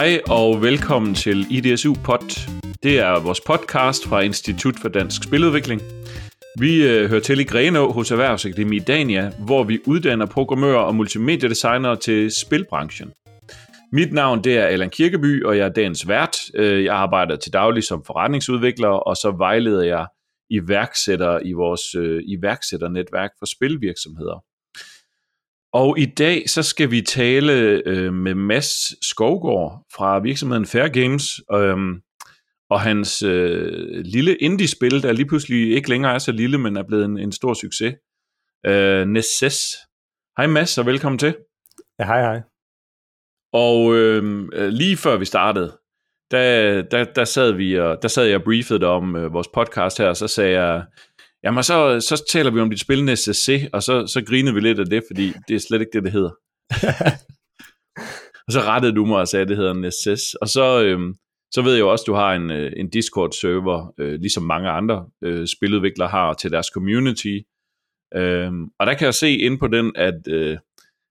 Hej og velkommen til IDSU Pod. Det er vores podcast fra Institut for Dansk Spiludvikling. Vi øh, hører til i Grenå hos Erhvervsakademi Dania, hvor vi uddanner programmører og multimediedesignere til spilbranchen. Mit navn det er Allan Kirkeby, og jeg er dagens vært. Øh, jeg arbejder til daglig som forretningsudvikler, og så vejleder jeg iværksættere i vores øh, iværksætternetværk for spilvirksomheder. Og i dag så skal vi tale øh, med Mads Skovgaard fra virksomheden Fair Games, øh, og hans øh, lille indie-spil, der lige pludselig ikke længere er så lille, men er blevet en, en stor succes. Øh, Nesses. Hej Mads, og velkommen til. Ja, hej hej. Og øh, lige før vi startede, der, der, der, sad vi og, der sad jeg og briefede dig om øh, vores podcast her, og så sagde jeg, jamen så, så taler vi om dit spil SSC, og så, så grinede vi lidt af det, fordi det er slet ikke det, det hedder. og så rettede du mig og sagde, at det hedder NSS. Og så, øh, så ved jeg jo også, at du har en, øh, en Discord-server, øh, ligesom mange andre øh, spiludviklere har til deres community. Øh, og der kan jeg se ind på den, at, øh,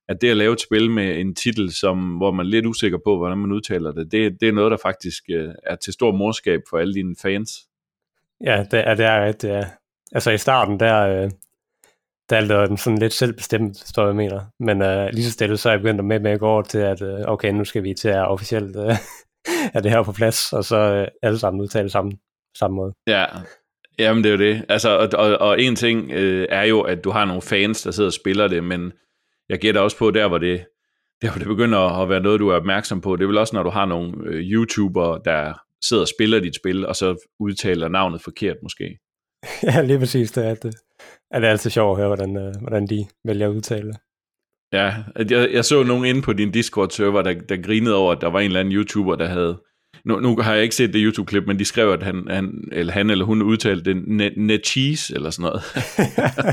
at det at lave et spil med en titel, som, hvor man er lidt usikker på, hvordan man udtaler det, det, det er noget, der faktisk øh, er til stor morskab for alle dine fans. Ja, det er, det er rigtigt, ja. Altså i starten, der, øh, der lader den sådan lidt selvbestemt, står jeg mener. Men øh, lige så stille, så er jeg begyndt med med at gå over til, at øh, okay, nu skal vi til at officielt øh, er det her på plads, og så øh, alle sammen udtale samme, samme måde. Ja, jamen det er jo det. Altså, og, og, og en ting øh, er jo, at du har nogle fans, der sidder og spiller det, men jeg gætter også på, der hvor det, der hvor det begynder at være noget, du er opmærksom på, det er vel også, når du har nogle øh, YouTubere, der sidder og spiller dit spil, og så udtaler navnet forkert måske. ja, lige præcis. Det er, det, er det altid sjovt at høre, hvordan, øh, hvordan de vælger at udtale Ja, jeg, jeg så nogen inde på din Discord-server, der, der grinede over, at der var en eller anden YouTuber, der havde... Nu, nu har jeg ikke set det YouTube-klip, men de skrev, at han, han, eller, han eller hun udtalte det net, net cheese eller sådan noget.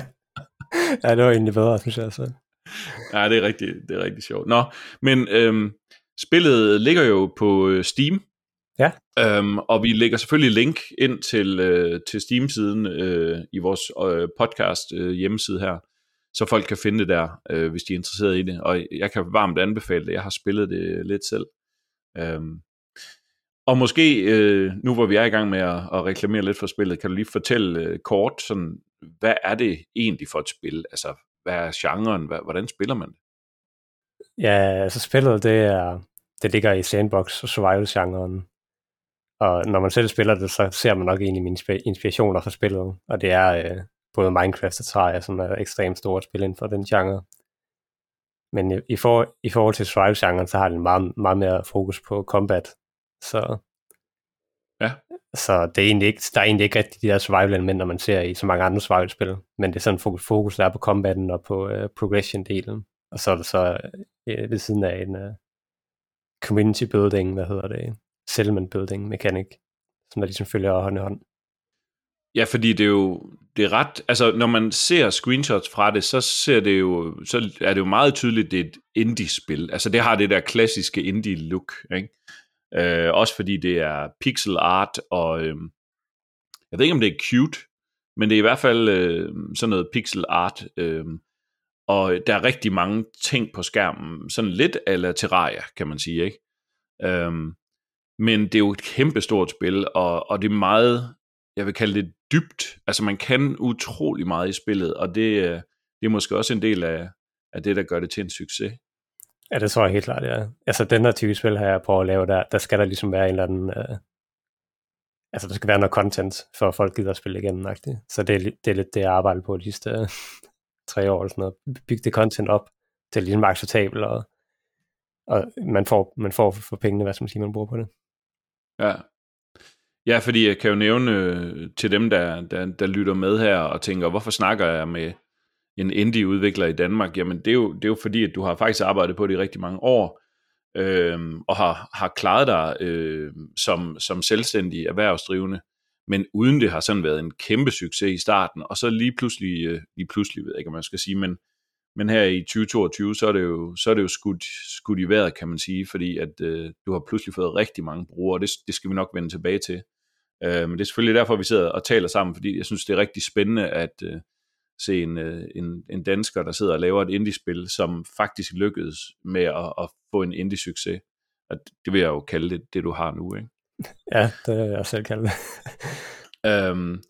ja, det var egentlig bedre, synes jeg. Så. Ja, det er rigtig, det er rigtig sjovt. Nå, men øhm, spillet ligger jo på øh, Steam, Ja. Øhm, og vi lægger selvfølgelig link ind til, øh, til Steam-siden øh, i vores øh, podcast øh, hjemmeside her, så folk kan finde det der, øh, hvis de er interesseret i det. Og jeg kan varmt anbefale det. Jeg har spillet det lidt selv. Øhm, og måske, øh, nu hvor vi er i gang med at, at reklamere lidt for spillet, kan du lige fortælle øh, kort, sådan, hvad er det egentlig for et spil? Altså, hvad er genren? Hvad, hvordan spiller man det? Ja, altså spillet, det er, det ligger i sandbox og survival-genren. Og når man selv spiller det, så ser man nok egentlig mine inspirationer fra spillet. Og det er øh, både Minecraft og Terraria, som er ekstremt store spil inden for den genre. Men i, i, for, i forhold til survival-genren, så har den meget, meget mere fokus på combat. Så, ja. så det er egentlig ikke, der er egentlig ikke rigtig de der survival-elementer, man ser i så mange andre survival-spil. Men det er sådan fokus, fokus der er på combaten og på uh, progression-delen. Og så er det så uh, ved siden af en uh, community building, hvad hedder det, settlement building mechanic, som der ligesom følger hånd i hånd. Ja, fordi det er jo det er ret, altså når man ser screenshots fra det, så ser det jo, så er det jo meget tydeligt, det er et indie-spil. Altså det har det der klassiske indie-look, ikke? Øh, også fordi det er pixel art, og øh, jeg ved ikke om det er cute, men det er i hvert fald øh, sådan noget pixel art, øh, og der er rigtig mange ting på skærmen, sådan lidt eller Terraria, kan man sige, ikke? Øh, men det er jo et kæmpestort spil, og, og det er meget, jeg vil kalde det dybt. Altså man kan utrolig meget i spillet, og det, øh, det er måske også en del af, af det, der gør det til en succes. Ja, det tror jeg helt klart, ja. Altså den her type spil her, jeg prøver at lave der, der skal der ligesom være en eller anden, Øh, altså der skal være noget content, for at folk gider at spille igennem, -agtigt. Så det er, det er lidt det, jeg arbejder på de sidste øh, tre år, eller sådan noget. Bygge det content op til ligesom acceptabelt, og, og man får, man får for pengene, hvad skal man sige, man bruger på det. Ja. Ja, fordi jeg kan jo nævne øh, til dem, der, der, der lytter med her og tænker, hvorfor snakker jeg med en indie-udvikler i Danmark? Jamen, det er, jo, det er jo fordi, at du har faktisk arbejdet på det i rigtig mange år, øh, og har, har klaret dig øh, som, som selvstændig erhvervsdrivende, men uden det har sådan været en kæmpe succes i starten, og så lige pludselig, øh, lige pludselig ved jeg ikke, om man skal sige, men men her i 2022, så er det jo, så er det jo skudt, skudt i vejret, kan man sige, fordi at øh, du har pludselig fået rigtig mange brugere, og det, det skal vi nok vende tilbage til. Øh, men det er selvfølgelig derfor, vi sidder og taler sammen, fordi jeg synes, det er rigtig spændende at øh, se en, øh, en, en dansker, der sidder og laver et indie-spil, som faktisk lykkedes med at, at få en indie-succes. At det vil jeg jo kalde det, det du har nu, ikke? Ja, det vil jeg selv kalde det. øhm,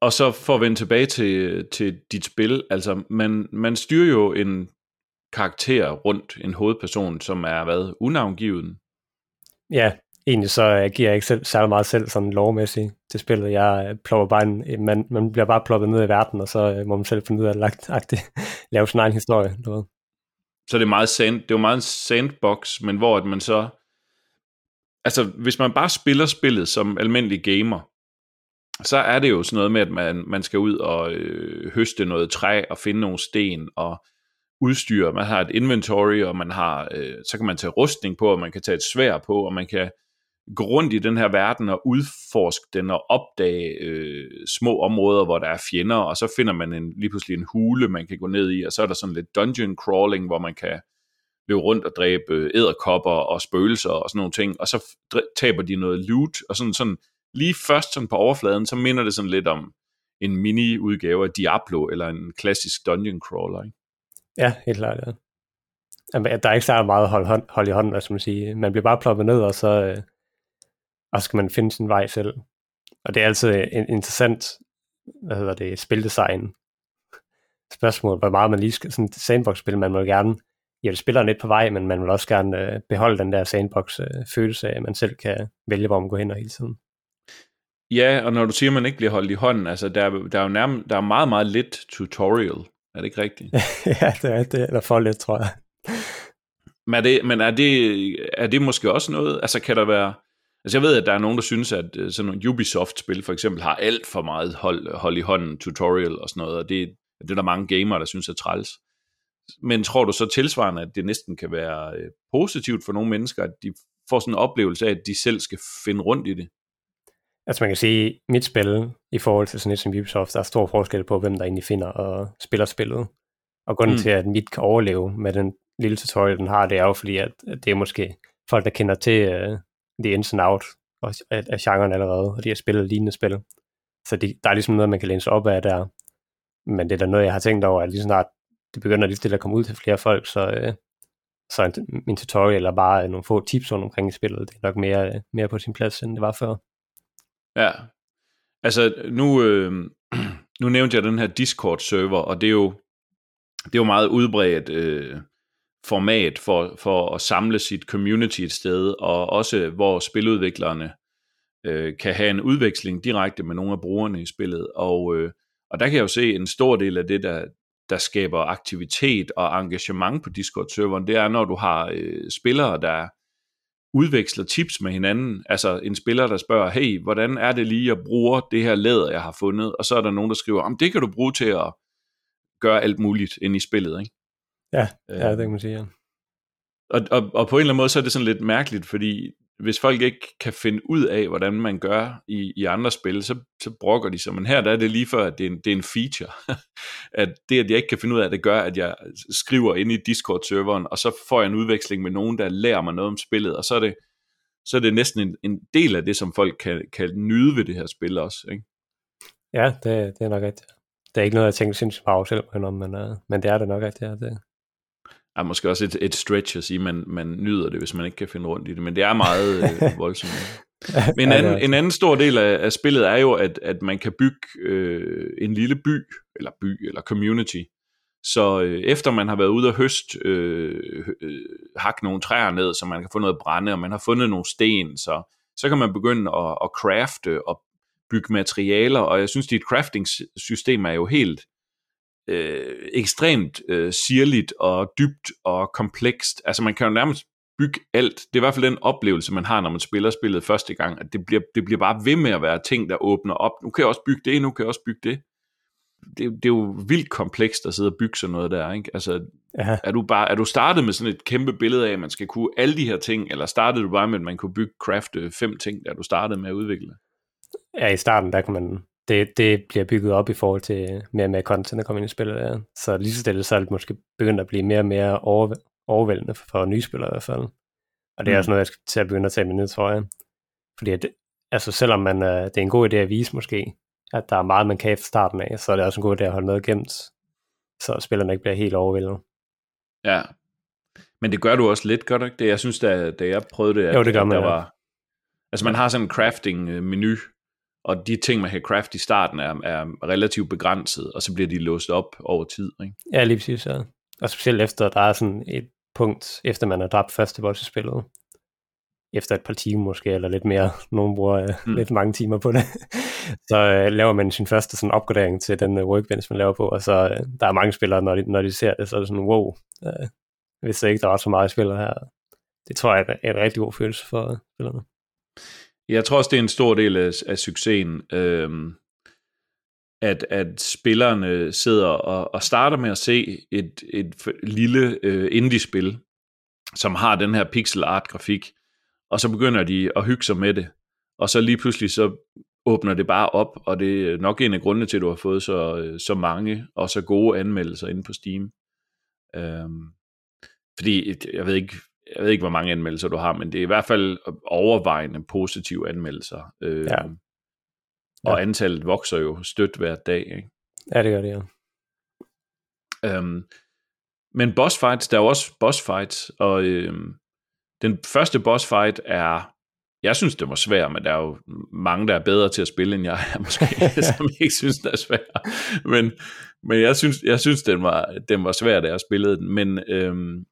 og så for at vende tilbage til, til dit spil, altså man, man styrer jo en karakter rundt, en hovedperson, som er hvad, unavngivet. Ja, egentlig så giver jeg ikke selv, særlig meget selv sådan lovmæssigt til spillet. Jeg plopper bare en, man, man bliver bare ploppet ned i verden, og så uh, må man selv finde ud af at lagt, lave sin egen historie. Ved. Så det er meget sand, det er jo meget en sandbox, men hvor at man så altså hvis man bare spiller spillet som almindelig gamer, så er det jo sådan noget med, at man, man skal ud og øh, høste noget træ og finde nogle sten og udstyr. Man har et inventory, og man har, øh, så kan man tage rustning på, og man kan tage et svær på, og man kan gå rundt i den her verden og udforske den og opdage øh, små områder, hvor der er fjender, og så finder man en, lige pludselig en hule, man kan gå ned i, og så er der sådan lidt dungeon crawling, hvor man kan løbe rundt og dræbe øh, æderkopper og spøgelser og sådan nogle ting, og så taber de noget loot, og sådan, sådan lige først sådan på overfladen, så minder det sådan lidt om en mini-udgave af Diablo, eller en klassisk dungeon crawler, ikke? Ja, helt klart, ja. Jamen, der er ikke så meget hold, hold, hold i hånden, hvad skal man sige. Man bliver bare ploppet ned, og så, øh, og så skal man finde sin vej selv. Og det er altid øh, en interessant, hvad hedder det, spildesign spørgsmål, hvor meget man lige skal, sådan sandbox-spil, man må gerne hjælpe spilleren lidt på vej, men man vil også gerne øh, beholde den der sandbox-følelse øh, af, at man selv kan vælge, hvor man går hen og hele tiden. Ja, og når du siger, at man ikke bliver holdt i hånden, altså der, der er jo nærmest, der er meget, meget lidt tutorial. Er det ikke rigtigt? ja, det er, det er for lidt, tror jeg. Men er det, men er det, er det måske også noget, altså kan der være, altså jeg ved, at der er nogen, der synes, at øh, sådan nogle Ubisoft-spil for eksempel har alt for meget hold, hold i hånden tutorial og sådan noget, og det, det er der mange gamere, der synes er træls. Men tror du så tilsvarende, at det næsten kan være øh, positivt for nogle mennesker, at de får sådan en oplevelse af, at de selv skal finde rundt i det? Altså man kan sige, mit spil i forhold til sådan et som Ubisoft, der er stor forskel på, hvem der egentlig finder og spiller spillet. Og grunden mm. til, at mit kan overleve med den lille tutorial, den har, det er jo fordi, at, det er måske folk, der kender til uh, the ins and out af, af genren allerede, og de har spillet lignende spil. Så det, der er ligesom noget, man kan læne sig op af der. Men det er da noget, jeg har tænkt over, at lige snart det begynder lige stille at komme ud til flere folk, så, øh, så en, min tutorial er bare nogle få tips rundt omkring i spillet. Det er nok mere, øh, mere på sin plads, end det var før. Ja, altså nu, øh, nu nævnte jeg den her Discord-server, og det er jo, det er jo meget udbredt øh, format for, for at samle sit community et sted, og også hvor spiludviklerne øh, kan have en udveksling direkte med nogle af brugerne i spillet. Og, øh, og der kan jeg jo se en stor del af det, der, der skaber aktivitet og engagement på Discord-serveren, det er, når du har øh, spillere, der udveksler tips med hinanden. Altså en spiller, der spørger, hey, hvordan er det lige, jeg bruger det her læder, jeg har fundet? Og så er der nogen, der skriver, om det kan du bruge til at gøre alt muligt ind i spillet, ikke? Ja, ja det kan man sige, ja. Og, og, og på en eller anden måde, så er det sådan lidt mærkeligt, fordi hvis folk ikke kan finde ud af, hvordan man gør i, i andre spil, så, så brokker de sig. Men her der er det lige før, at det er en, det er en feature. at det, at jeg ikke kan finde ud af det, gør, at jeg skriver ind i Discord-serveren, og så får jeg en udveksling med nogen, der lærer mig noget om spillet, og så er det, så er det næsten en, en del af det, som folk kan, kan nyde ved det her spil også. Ikke? Ja, det, det er nok rigtigt. Det er ikke noget, jeg tænker sindssygt meget selv om, men, uh, men det er det nok rigtigt. Det, det, er måske også et, et stretch at sige, at man, man nyder det, hvis man ikke kan finde rundt i det, men det er meget øh, voldsomt. Men en anden, en anden stor del af, af spillet er jo, at, at man kan bygge øh, en lille by, eller by, eller community. Så øh, efter man har været ude og høst, øh, øh, hakke nogle træer ned, så man kan få noget brænde, og man har fundet nogle sten, så, så kan man begynde at, at crafte og bygge materialer, og jeg synes, dit crafting-system er jo helt øh, ekstremt øh, sirligt og dybt og komplekst. Altså man kan jo nærmest bygge alt. Det er i hvert fald den oplevelse, man har, når man spiller spillet første gang, at det bliver, det bliver bare ved med at være ting, der åbner op. Nu kan jeg også bygge det, nu kan jeg også bygge det. Det, det er jo vildt komplekst at sidde og bygge sådan noget der, ikke? Altså, er, du bare, er du startet med sådan et kæmpe billede af, at man skal kunne alle de her ting, eller startede du bare med, at man kunne bygge, crafte fem ting, da du startede med at udvikle? Ja, i starten, der kan man det, det bliver bygget op i forhold til mere og mere content, der kommer ind i spillet. Ja. Så lige så stille, så er det måske begyndt at blive mere og mere over, overvældende for nye spillere i hvert fald. Og det er mm. også noget, jeg skal til at begynde at tage med ned, tror jeg. Fordi at, altså selvom man, uh, det er en god idé at vise måske, at der er meget, man kan fra starten af, så er det også en god idé at holde noget gemt, så spillerne ikke bliver helt overvældet. Ja. Men det gør du også lidt, gør du ikke det? Jeg synes, da, da jeg prøvede det, at, Jo, det gør man, der ja. var... Altså, man har sådan en crafting-menu, og de ting, man kan craft i starten, er, er relativt begrænset, og så bliver de låst op over tid, ikke? Ja, lige præcis, ja. Og specielt efter, der er sådan et punkt, efter man har dræbt første boss i spillet. Efter et par timer måske, eller lidt mere. Nogen bruger Mm. mm. lidt mange timer på det. så øh, laver man sin første sådan opgradering til den øh, workbench, man laver på, og så øh, der er mange spillere, når de, når de ser det, så er det sådan, wow, øh, hvis der ikke der var så meget spillere her. Det tror jeg er en, en rigtig god følelse for spillerne. Jeg tror også, det er en stor del af, af succesen, øhm, at, at spillerne sidder og, og starter med at se et, et lille øh, indie-spil, som har den her pixel art grafik, og så begynder de at hygge sig med det, og så lige pludselig så åbner det bare op, og det er nok en af grundene til, at du har fået så, øh, så mange og så gode anmeldelser inde på Steam. Øhm, fordi jeg ved ikke, jeg ved ikke, hvor mange anmeldelser du har, men det er i hvert fald overvejende positive anmeldelser. Øh, Ja. Og antallet vokser jo stødt hver dag. Ikke? Ja, det gør det, ja. Øhm, men boss fights, der er jo også boss fights, og øhm, den første boss fight er, jeg synes, det var svær, men der er jo mange, der er bedre til at spille, end jeg er måske, som ikke synes, det er svær. Men, men jeg synes, jeg synes den, var, den var svær, da jeg spillede den. Men, øhm,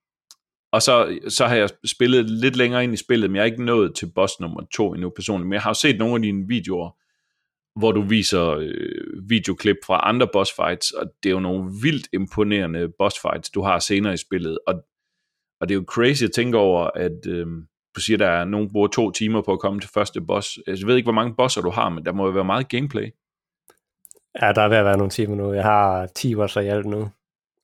og så, så har jeg spillet lidt længere ind i spillet, men jeg er ikke nået til boss nummer to endnu personligt. Men jeg har jo set nogle af dine videoer, hvor du viser øh, videoklip fra andre boss fights, og det er jo nogle vildt imponerende boss fights, du har senere i spillet. Og, og det er jo crazy at tænke over, at øh, du siger, der er nogen, bruger to timer på at komme til første boss. Altså, jeg ved ikke, hvor mange bosser du har, men der må jo være meget gameplay. Ja, der er ved at være nogle timer nu. Jeg har 10 bosser i alt nu.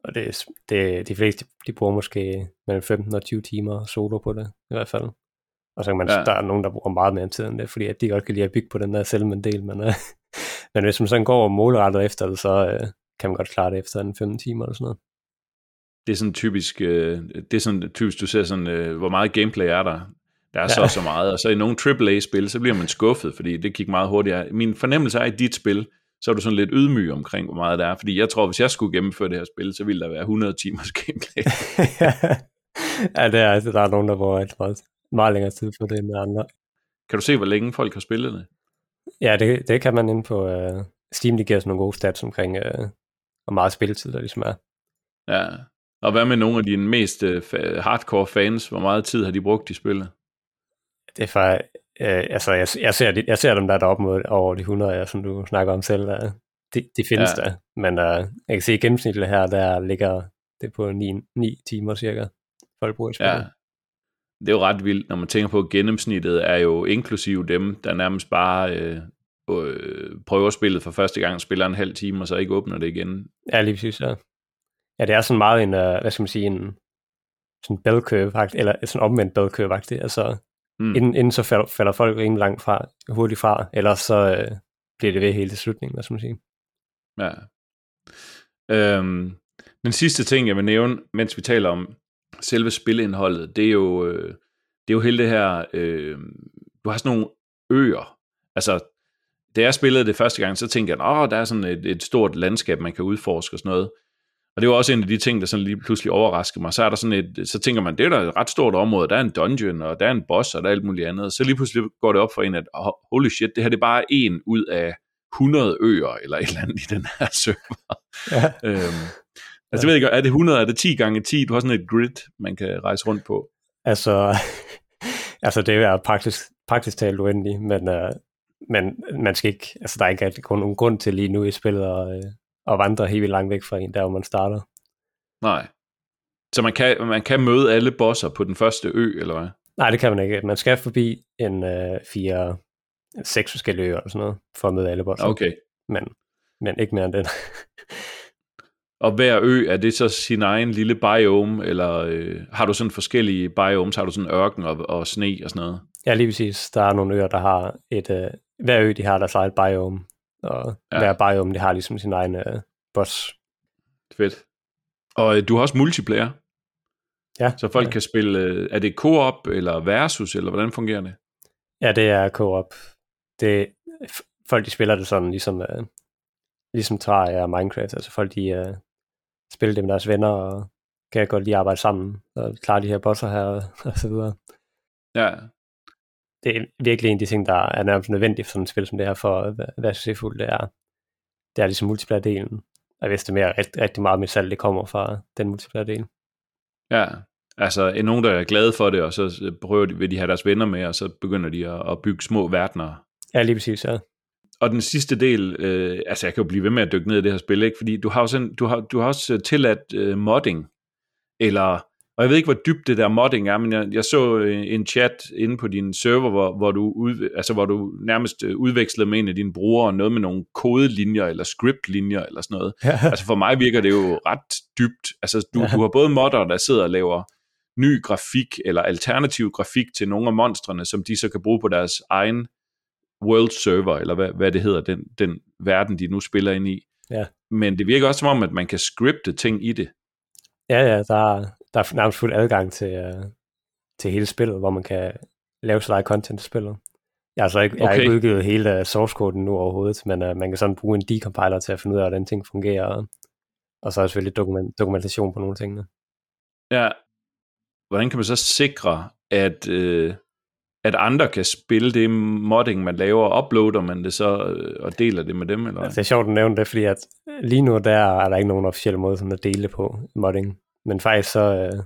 Og det, det, de fleste, de bruger måske mellem 15 og 20 timer solo på det, i hvert fald. Og så kan man, Ja. der er nogen, der bruger meget mere tid end det, fordi at de godt kan lide at bygge på den der selvmand-del. Men, øh, men hvis man sådan går målrettet efter det, så øh, kan man godt klare det efter en 15 timer eller sådan noget. Det er sådan typisk, øh, det er sådan typisk, du ser sådan, øh, hvor meget gameplay er der. Der er ja. så så meget, og så i nogle AAA-spil, så bliver man skuffet, fordi det gik meget hurtigere. Min fornemmelse er, at i dit spil, så er du sådan lidt ydmyg omkring, hvor meget der er. Fordi jeg tror, hvis jeg skulle gennemføre det her spil, så ville der være 100 timers gameplay. ja, det er, der er nogen, der bruger et meget, meget længere tid på det end andre. Kan du se, hvor længe folk har spillet det? Ja, det, det kan man inde på uh, Steam, de giver sådan nogle gode stats omkring, uh, hvor meget spilletid der ligesom er. Ja. Og hvad med nogle af dine mest fa- hardcore fans? Hvor meget tid har de brugt i spillet? Det er for, øh, altså, jeg, jeg, ser, jeg ser dem, der er deroppe mod over de 100, ja, som du snakker om selv. Uh, de, de findes Ja. der, men uh, jeg kan se, at gennemsnitligt her, der ligger det på 9, 9 timer cirka, folk bruger i spillet. Ja. Det er jo ret vildt, når man tænker på, at gennemsnittet er jo inklusive dem, der nærmest bare øh, øh, prøver spillet for første gang, spiller en halv time, og så ikke åbner det igen. Ja, lige præcis, ja. Ja, det er sådan meget en, uh, hvad skal man sige, en sådan bell curve eller sådan omvendt bell curve faktisk. Altså, Mm. inden, inden så falder, falder folk rimelig langt fra, hurtigt fra, ellers så øh, bliver det ved til slutningen, hvad skal man sige. Ja. Øhm, den sidste ting, jeg vil nævne, mens vi taler om selve spilindholdet, det er jo, øh, det er jo hele det her, øh, du har sådan nogle øer. Altså, da jeg spillede det første gang, så tænkte jeg, åh, der er sådan et, et stort landskab, man kan udforske og sådan noget. Og det var også en af de ting, der sådan lige pludselig overraskede mig. Så er der sådan et, så tænker man, det er da et ret stort område, der er en dungeon, og der er en boss, og der er alt muligt andet. Så lige pludselig går det op for en, at holy shit, det her det er bare en ud af 100 øer, eller et eller andet i den her server. Ja. øhm, altså, jeg ved ikke, er det 100, er det 10 gange 10? Du har sådan et grid, man kan rejse rundt på. Altså, altså det er praktisk, praktisk talt uendeligt, men, øh, men man skal ikke, altså der er ikke kun nogen grund til lige nu i spillet at, øh, at vandre helt langt væk fra en, der hvor man starter. Nej. Så man kan, man kan møde alle bosser på den første ø, eller hvad? Nej, det kan man ikke. Man skal forbi en øh, fire, seks forskellige øer eller sådan noget, for at møde alle bosser. Okay. Men, men ikke mere end det. Og hver ø, er det så sin egen lille biome, eller øh, har du sådan forskellige biomes? Har du sådan ørken og, og sne og sådan noget? Ja, lige præcis. Der er nogle øer, der har et... Øh, hver ø, de har deres eget biome, og Ja. hver biome, de har ligesom sin egen øh, boss. Fedt. Og øh, du har også multiplayer, Ja, så folk ja. kan spille, øh, er det co-op eller versus, eller hvordan fungerer det? Ja, det er co-op. Det, folk, de spiller det sådan, ligesom, øh, ligesom Terraria og Minecraft. Altså folk, de øh, spiller det med deres venner, og kan godt lige arbejde sammen og klare de her bosser her og, og så videre. Ja, Det er virkelig en af de ting, der er nærmest nødvendigt for sådan et spil som det her for at være- succesfuldt. Det er, det er ligesom multiplayer-delen. Og hvis det er mere rigtig, rigtig meget med salg, det kommer fra den multiplayer-del. ja. Altså, er nogen, der er glade for det, og så prøver de, vil de have deres venner med, og så begynder de at, at bygge små verdener. Ja, lige præcis, ja. Og den sidste del, øh, altså jeg kan jo blive ved med at dykke ned i det her spil, ikke? fordi du har, jo sådan, du har, du har også tilladt øh, modding, eller, og jeg ved ikke, hvor dybt det der modding er, men jeg, jeg så øh, en chat inde på din server, hvor, hvor, du, ud, altså, hvor du nærmest øh, udvekslede med en af dine brugere noget med nogle kodelinjer, eller scriptlinjer, eller sådan noget. altså for mig virker det jo ret dybt. Altså du, Ja. du har både modder, der sidder og laver ny grafik, eller alternativ grafik til nogle af monstrene, som de så kan bruge på deres egen world server, eller hvad, hvad det hedder, den, den verden, de nu spiller ind i. Ja. Men det virker også som om, at man kan scripte ting i det. Ja, ja, der, er- der er nærmest fuld adgang til, uh, til hele spillet, hvor man kan lave sit eget content til spillet. Jeg har så ikke, jeg har Okay. ikke udgivet hele uh, source koden nu overhovedet, men uh, man kan sådan bruge en decompiler til at finde ud af, hvordan ting fungerer, og, og så er der selvfølgelig dokument, dokumentation på nogle ting. Ja. Hvordan kan man så sikre, at, øh, at andre kan spille det modding, man laver, og uploader man det så, øh, og deler det med dem? Eller? Altså, det er sjovt at nævne det, fordi at lige nu der er der ikke nogen officielle måde sådan at dele på modding. Men faktisk så uh,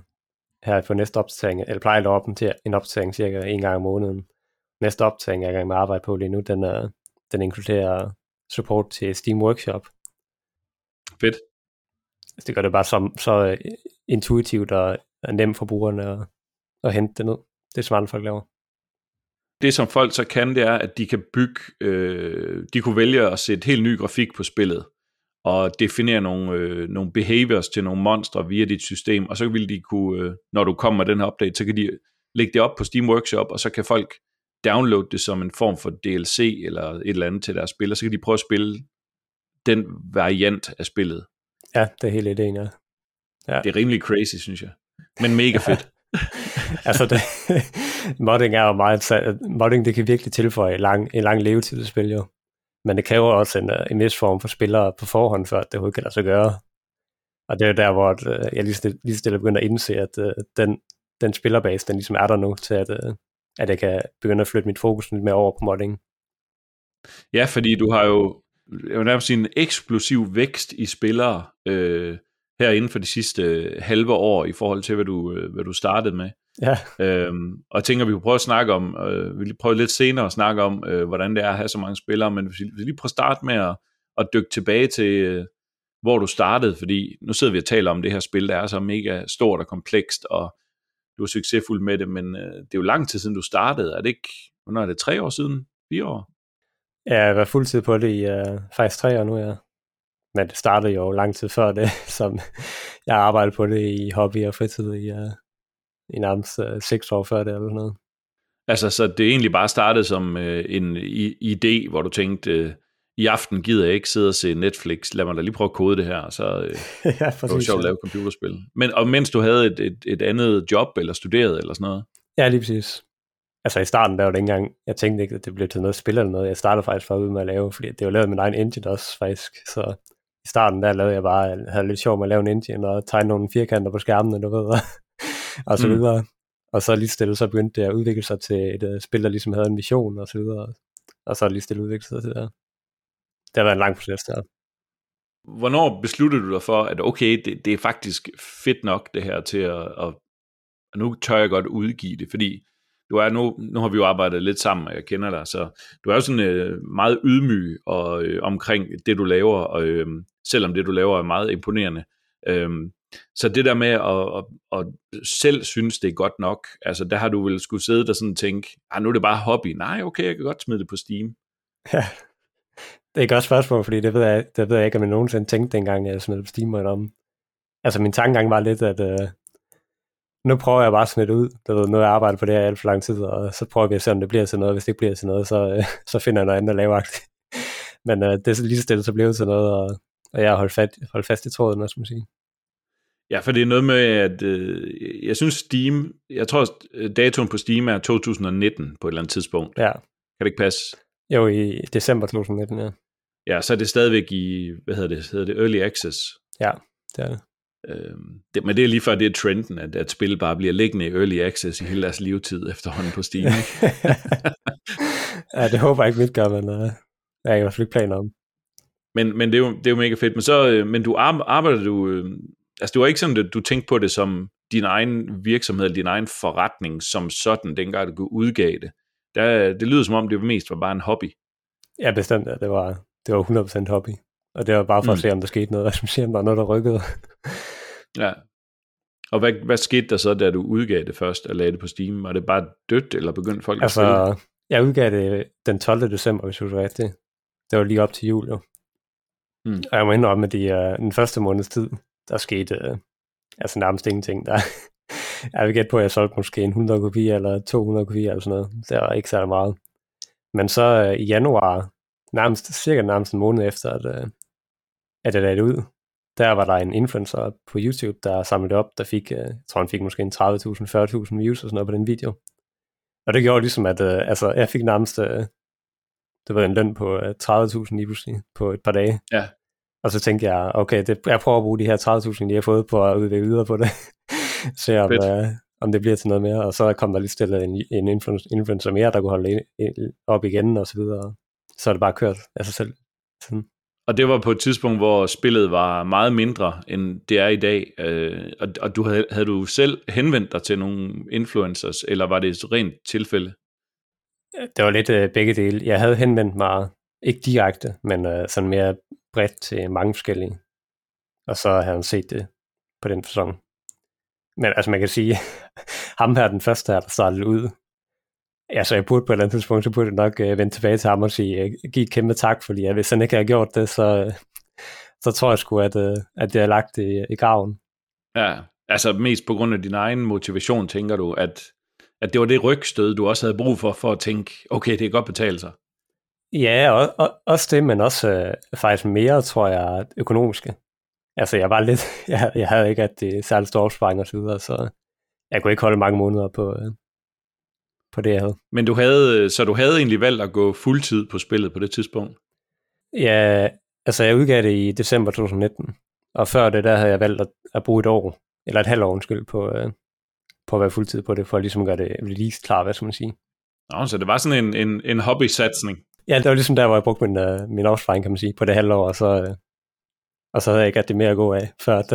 her på næste opdatering, eller plejer jeg at opdatere en opdatering cirka en gang om måneden. Næste opdatering, jeg er i gang med at arbejde på lige nu, den, er, den inkluderer support til Steam Workshop. Fedt. Altså, det gør det bare så, så øh, intuitivt og og nemt for brugerne at, at hente det ned. Det er som andre folk laver. det som folk så kan, det er, at de kan bygge, øh, de kunne vælge at sætte helt ny grafik på spillet, og definere nogle, øh, nogle behaviors til nogle monstre via dit system, og så vil de kunne, øh, når du kommer med den her update, så kan de lægge det op på Steam Workshop, og så kan folk downloade det som en form for DLC eller et eller andet til deres spil, og så kan de prøve at spille den variant af spillet. Ja, det er hele ideen, ja. Det er rimelig crazy, synes jeg. Men mega fedt. altså, det, modding er jo meget... Modding, det kan virkelig tilføje en lang, en lang levetid til spil, jo. Men det kræver også en, øh, en vis form for spillere på forhånd, før det overhovedet kan lade sig gøre. Og det er jo der, hvor at, øh, jeg lige stille, lige stille begynder at indse, at uh, den, den spillerbase, den ligesom er der nu, til at, uh, at jeg kan begynde at flytte mit fokus lidt mere over på modding. Ja, fordi du har jo, jeg vil nærmest sige, en eksplosiv vækst i spillere øh, her inden for de sidste halve år i forhold til, hvad du, hvad du startede med. Ja, Øhm, og jeg tænker, vi vil prøve at snakke om, øh, vi vil prøve lidt senere at snakke om, øh, hvordan det er at have så mange spillere, men hvis vi, hvis vi lige prøver at starte med at, at dykke tilbage til, øh, hvor du startede, fordi nu sidder vi og taler om det her spil, der er så mega stort og komplekst, og du er succesfuld med det, men øh, det er jo lang tid siden, du startede. Er det ikke, hvornår er det, tre år siden? Fire år? jeg har været fuldtid på det i uh, faktisk tre år nu, ja. Men det startede jo lang tid før det, som jeg har arbejdet på det i hobby og fritid i, uh, i nærmest uh, seks år før det eller sådan noget. Altså, så det egentlig bare startet som øh, en i- idé, hvor du tænkte, øh, i aften gider jeg ikke sidde og se Netflix, lad mig da lige prøve at kode det her, og så øh, ja, det var sjovt at lave computerspil. Men, og mens du havde et, et, et andet job, eller studerede, eller sådan noget. Ja, lige præcis. Altså i starten, der var det ikke engang, jeg tænkte ikke, at det blev til noget spil eller noget. Jeg startede faktisk bare ud med at lave, fordi det var lavet med min egen engine også, faktisk. Så i starten, der lavede jeg bare, jeg havde lidt sjov med at lave en engine og tegne nogle firkanter på skærmene, du ved, og, og så Mm. videre. Og så lige stille, så begyndte det at udvikle sig til et uh, spil, der ligesom havde en mission og så videre. Og så lige stille udviklet sig til det. Det har været en lang proces der. Hvornår besluttede du dig for, at okay, det, det er faktisk fedt nok det her til at, at, at nu tør jeg godt udgive det, fordi du er nu, nu har vi jo arbejdet lidt sammen, og jeg kender dig, så du er jo sådan øh, meget ydmyg og, øh, omkring det, du laver, og øh, selvom det, du laver, er meget imponerende. Øh, så det der med at, at, at selv synes, det er godt nok, altså der har du vel skulle sidde der sådan og tænke, ah, nu er det bare hobby. Nej, okay, jeg kan godt smide det på Steam. Ja. Det er et godt spørgsmål, fordi det ved jeg, det ved jeg ikke, om jeg nogensinde tænkte dengang, jeg smed det på Steam om. Altså min tankegang var lidt, at øh, nu prøver jeg bare at smide det ud. Du ved, nu har jeg arbejdet på det her i alt for lang tid, og så prøver vi at se, om det bliver til noget. Hvis det ikke bliver til noget, så, øh, så finder jeg noget andet at lave. Men øh, det er lige så stille, så blev det til noget, og, og jeg har holdt, fat, holdt fast i tråden, også, må sige. Ja, for det er noget med, at øh, jeg synes Steam, jeg tror, at datoen på Steam er 2019 på et eller andet tidspunkt. Ja, Kan det ikke passe? jo i december 2019, ja. Ja, så er det stadigvæk i, hvad hedder det, hedder det Early Access. Ja, det er det. Øhm, det, men det er lige før, det er trenden, at, at spil bare bliver liggende i early access i hele deres levetid efterhånden på Steam. Ja, det håber jeg ikke mit gør, men uh, jeg har i hvert fald ikke planer om. Men, men det, er jo, det er jo mega fedt. Men, så, øh, men du arbejder du... Altså, det var ikke sådan, at du tænkte på det som din egen virksomhed, din egen forretning som sådan, dengang du udgav det. Der, det lyder som om, det mest var bare en hobby. Ja, bestemt. Ja. Det var, det var 100% hobby. Og det var bare for mm. at se, om der skete noget. Hvad siger, om der er noget, der rykkede. ja. Og hvad, hvad skete der så, da du udgav det først og lagde det på Steam? Var det bare dødt, eller begyndte folk altså, at spille? Jeg udgav det den 12. december, hvis du rigtigt. Det var lige op til jul, jo. Mm. Og jeg må indrømme, at det er den første måneds tid, der skete øh, altså nærmest ingenting. Der, jeg vil gætte på, at jeg solgte måske en 100 kopier eller 200 kopier eller sådan noget. Det var ikke særlig meget. Men så øh, i januar, nærmest, cirka nærmest en måned efter, at, øh, at jeg lagde det ud, der var der en influencer på YouTube, der samlede op, der fik, øh, jeg tror han fik måske en 30.000, 40.000 views og sådan noget på den video. Og det gjorde ligesom, at øh, altså, jeg fik nærmest, øh, det var en løn på øh, 30.000 lige pludselig på et par dage. Ja. Og så tænkte jeg, okay, det, jeg prøver at bruge de her 30.000, jeg har fået på at udvikle videre på det. Se om, uh, om det bliver til noget mere. Og så kom der lige stillet en, en influencer mere, der kunne holde op igen og så videre. Så er det bare kørt af sig selv. Sådan. Og det var på et tidspunkt, hvor spillet var meget mindre, end det er i dag. Øh, og, og du havde, havde du selv henvendt dig til nogle influencers, eller var det et rent tilfælde? Det var lidt uh, begge dele. Jeg havde henvendt mig, ikke direkte, men uh, sådan mere bredt til mange forskellige. Og så har han set det på den sæson. Men altså man kan sige, ham her den første her, der startede ud, altså jeg burde på et eller andet tidspunkt, så burde jeg nok øh, vende tilbage til ham og sige, øh, give et kæmpe tak, fordi ja, hvis han ikke havde gjort det, så, øh, så tror jeg sgu, at, øh, at det er lagt i, i graven. Ja, altså mest på grund af din egen motivation, tænker du, at, at det var det rygstød, du også havde brug for, for at tænke, okay, det kan godt betale sig. Ja, og, og, også det, men også øh, faktisk mere, tror jeg, økonomiske. Altså, jeg var lidt, jeg, jeg havde ikke at det særligt store opsparing og så videre, så jeg kunne ikke holde mange måneder på, øh, på det, jeg havde. Men du havde, så du havde egentlig valgt at gå fuldtid på spillet på det tidspunkt? Ja, altså jeg udgav det i december 2019, og før det, der havde jeg valgt at, at bruge et år, eller et halvt år, undskyld, på, øh, på at være fuldtid på det, for at ligesom gøre det release klar, hvad skal man sige. Nå, så det var sådan en, en, en hobby-satsning? Ja, det var ligesom der, hvor jeg brugte min, uh, min opsparing, kan man sige, på det halve år, og så, uh, og så havde jeg ikke det mere at gå af, før, at,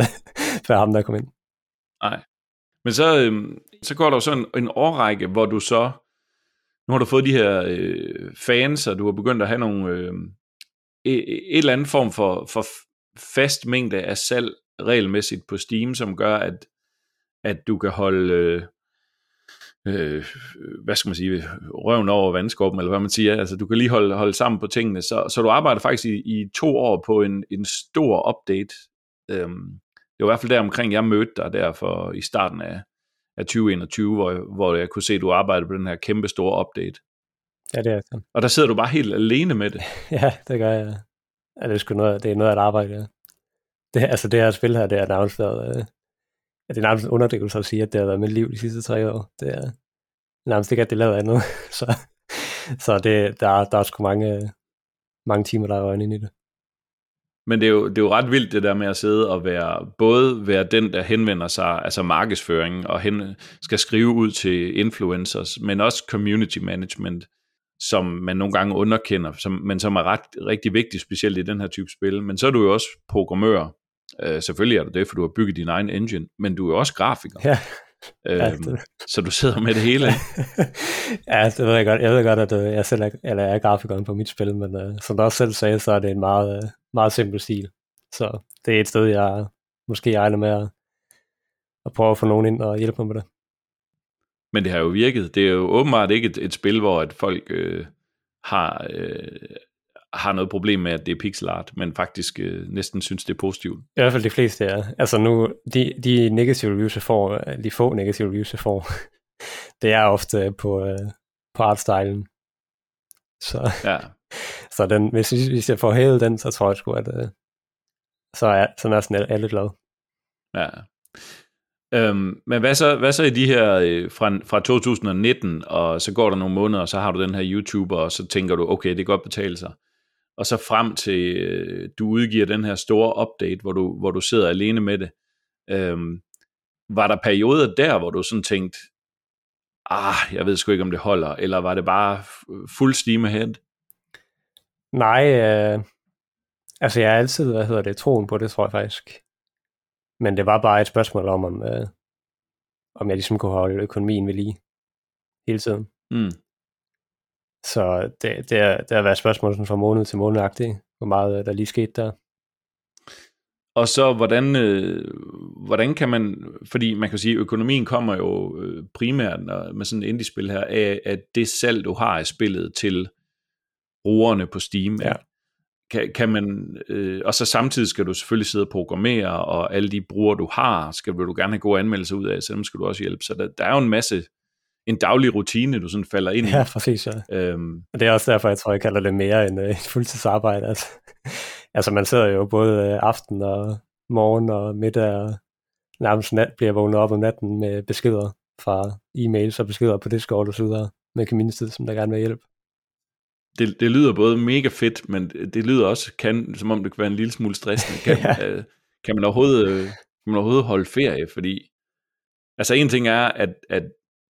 før ham der kom ind. Nej. Men så, øh, så går der jo sådan en, en årrække, hvor du så, nu har du fået de her øh, fans, og du har begyndt at have nogle, øh, et, et eller andet form for, for fast mængde af salg regelmæssigt på Steam, som gør, at, at du kan holde, øh, øh, hvad skal man sige, røven over vandskorpen, eller hvad man siger. Altså, du kan lige holde, holde sammen på tingene. Så, så du arbejder faktisk i, i to år på en, en stor update. Øhm, det var i hvert fald der omkring, jeg mødte dig der for, i starten af, af 2021, hvor, hvor jeg kunne se, at du arbejdede på den her kæmpe store update. Ja, det er det. Og der sidder du bare helt alene med det. ja, det gør jeg. Ja, det, er sgu noget, det er noget af et arbejde, ja. Det, altså det her spil her, det er været, øh, det er nærmest en underdrivelse at sige, at det har været mit liv de sidste tre år. Det er nærmest ikke, at det lavet andet. så så det, der, der er sgu mange, mange timer, der er øjne ind i det. Men det er, jo, det er jo ret vildt det der med at sidde og være, både være den, der henvender sig, altså markedsføring, og hen, skal skrive ud til influencers, men også community management, som man nogle gange underkender, som, men som er ret, rigtig vigtigt, specielt i den her type spil. Men så er du jo også programmør, Uh, selvfølgelig er du det, for du har bygget din egen engine, men du er jo også grafiker. Ja. Øhm, ja, det... Så du sidder med det hele. ja, det ved jeg godt. Jeg ved godt, at uh, jeg selv er, eller er grafikeren på mit spil, men uh, som du også selv sagde, så er det en meget, uh, meget simpel stil. Så det er et sted, jeg måske egner med at, at prøve at få nogen ind og hjælpe mig med det. Men det har jo virket. Det er jo åbenbart ikke et, et spil, hvor at folk øh, har, øh, har noget problem med, at det er pixel art, men faktisk øh, næsten synes, det er positivt. I hvert fald de fleste, ja. Altså nu, de, de negative reviews, jeg får, de få negative reviews, jeg får, det er ofte på, øh, på artstylen. Så, ja. så den, hvis, hvis jeg får hævet den, så tror jeg sgu, at øh, så er, så er sådan alle glade. Ja. Øhm, men hvad så, hvad så i de her øh, fra, fra 2019, og så går der nogle måneder, og så har du den her YouTuber, og så tænker du, okay, det kan godt betale sig og så frem til øh, du udgiver den her store update, hvor du, hvor du sidder alene med det. Øhm, var der perioder der, hvor du sådan tænkte, ah, jeg ved sgu ikke, om det holder, eller var det bare fuld steam ahead? Nej, øh, altså jeg har altid, hvad hedder det, troen på det, tror jeg faktisk. Men det var bare et spørgsmål om, om, øh, om jeg ligesom kunne holde økonomien ved lige hele tiden. Mm. Så det, det, er, det har været spørgsmål sådan fra måned til måned hvor meget øh, der lige skete der. Og så hvordan, øh, hvordan kan man, fordi man kan sige, økonomien kommer jo øh, primært når, med sådan et indie-spil her, af at det salg, du har i spillet til brugerne på Steam, ja. kan, kan man, øh, og så samtidig skal du selvfølgelig sidde og programmere, og alle de brugere, du har, skal vil du gerne have gode anmeldelser ud af, så dem skal du også hjælpe. Så der, der er jo en masse, en daglig rutine, du sådan falder ind i. Ja, præcis, ja. Øhm, og det er også derfor, jeg tror, jeg kalder det mere end øh, fuldtidsarbejde. Altså, altså man sidder jo både øh, aften og morgen og middag og nærmest nat bliver vågnet op om natten med beskeder fra e-mails og beskeder på Discord og så videre med community, som der gerne vil hjælpe. Det, det lyder både mega fedt, men det lyder også, kan, som om det kan være en lille smule stressende. Kan, ja. øh, kan, man overhovedet, øh, kan man overhovedet holde ferie? Fordi, altså en ting er, at, at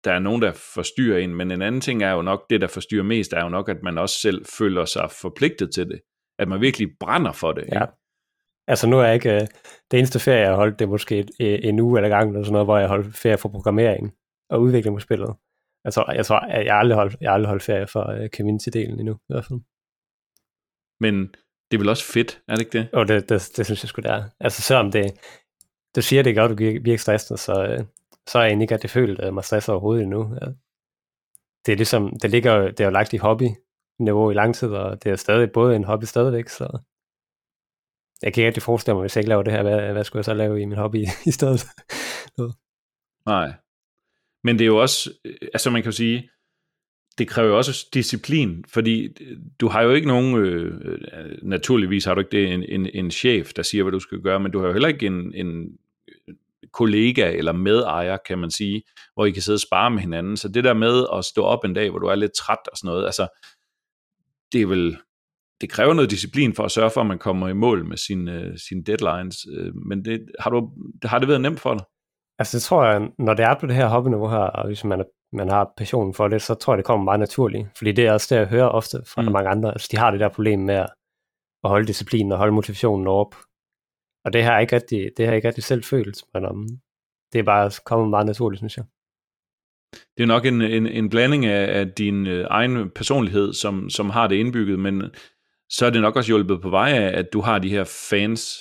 der er nogen, der forstyrrer en, men en anden ting er jo nok, det der forstyrrer mest, er jo nok, at man også selv føler sig forpligtet til det. At man virkelig brænder for det. Ja. Ikke? Altså nu er jeg ikke, øh, det eneste ferie, jeg har holdt, det er måske et, en uge eller gang, eller sådan noget, hvor jeg holdt ferie for programmering og udvikling på spillet. Altså, jeg tror, jeg, jeg aldrig holdt, jeg aldrig holdt ferie for uh, community-delen endnu, i hvert fald. Men det er vel også fedt, er det ikke det? Jo, det, det, det synes jeg sgu, det er. Altså selvom det, du siger, det er godt, du virker stresset, så, øh, så har jeg egentlig ikke, rigtig det følt mig stresset overhovedet endnu. Ja. Det er ligesom, det ligger det er jo lagt i hobby-niveau i lang tid, og det er stadig både en hobby stadigvæk, så jeg kan ikke rigtig forestille mig, hvis jeg ikke laver det her, hvad, hvad skulle jeg så lave i min hobby i stedet? Nej. Men det er jo også, øh, altså man kan jo sige, det kræver jo også disciplin, fordi øh, du har jo ikke nogen, øh, øh, naturligvis har du ikke det, en, en, en chef, der siger, hvad du skal gøre, men du har jo heller ikke en, en kollega eller medejer, kan man sige, hvor I kan sidde og spare med hinanden. Så det der med at stå op en dag, hvor du er lidt træt og sådan noget, altså, det er vel, det kræver noget disciplin for at sørge for, at man kommer i mål med sine, sine deadlines. Øh, men det, har, du, har det været nemt for dig? Altså det tror jeg, når det er på det her hobbyniveau her, og hvis man, er, man har passion for det, så tror jeg, det kommer meget naturligt. Fordi det er også det, jeg hører ofte fra mm. mange andre. Altså de har det der problem med at, at holde disciplinen og holde motivationen op. Og det har jeg ikke rigtig, det har jeg ikke rigtig selv følt, men um, det er bare kommet meget naturligt, synes jeg. Det er nok en, en, en blanding af, af din øh, egen personlighed, som, som har det indbygget, men så er det nok også hjulpet på vej af, at du har de her fans.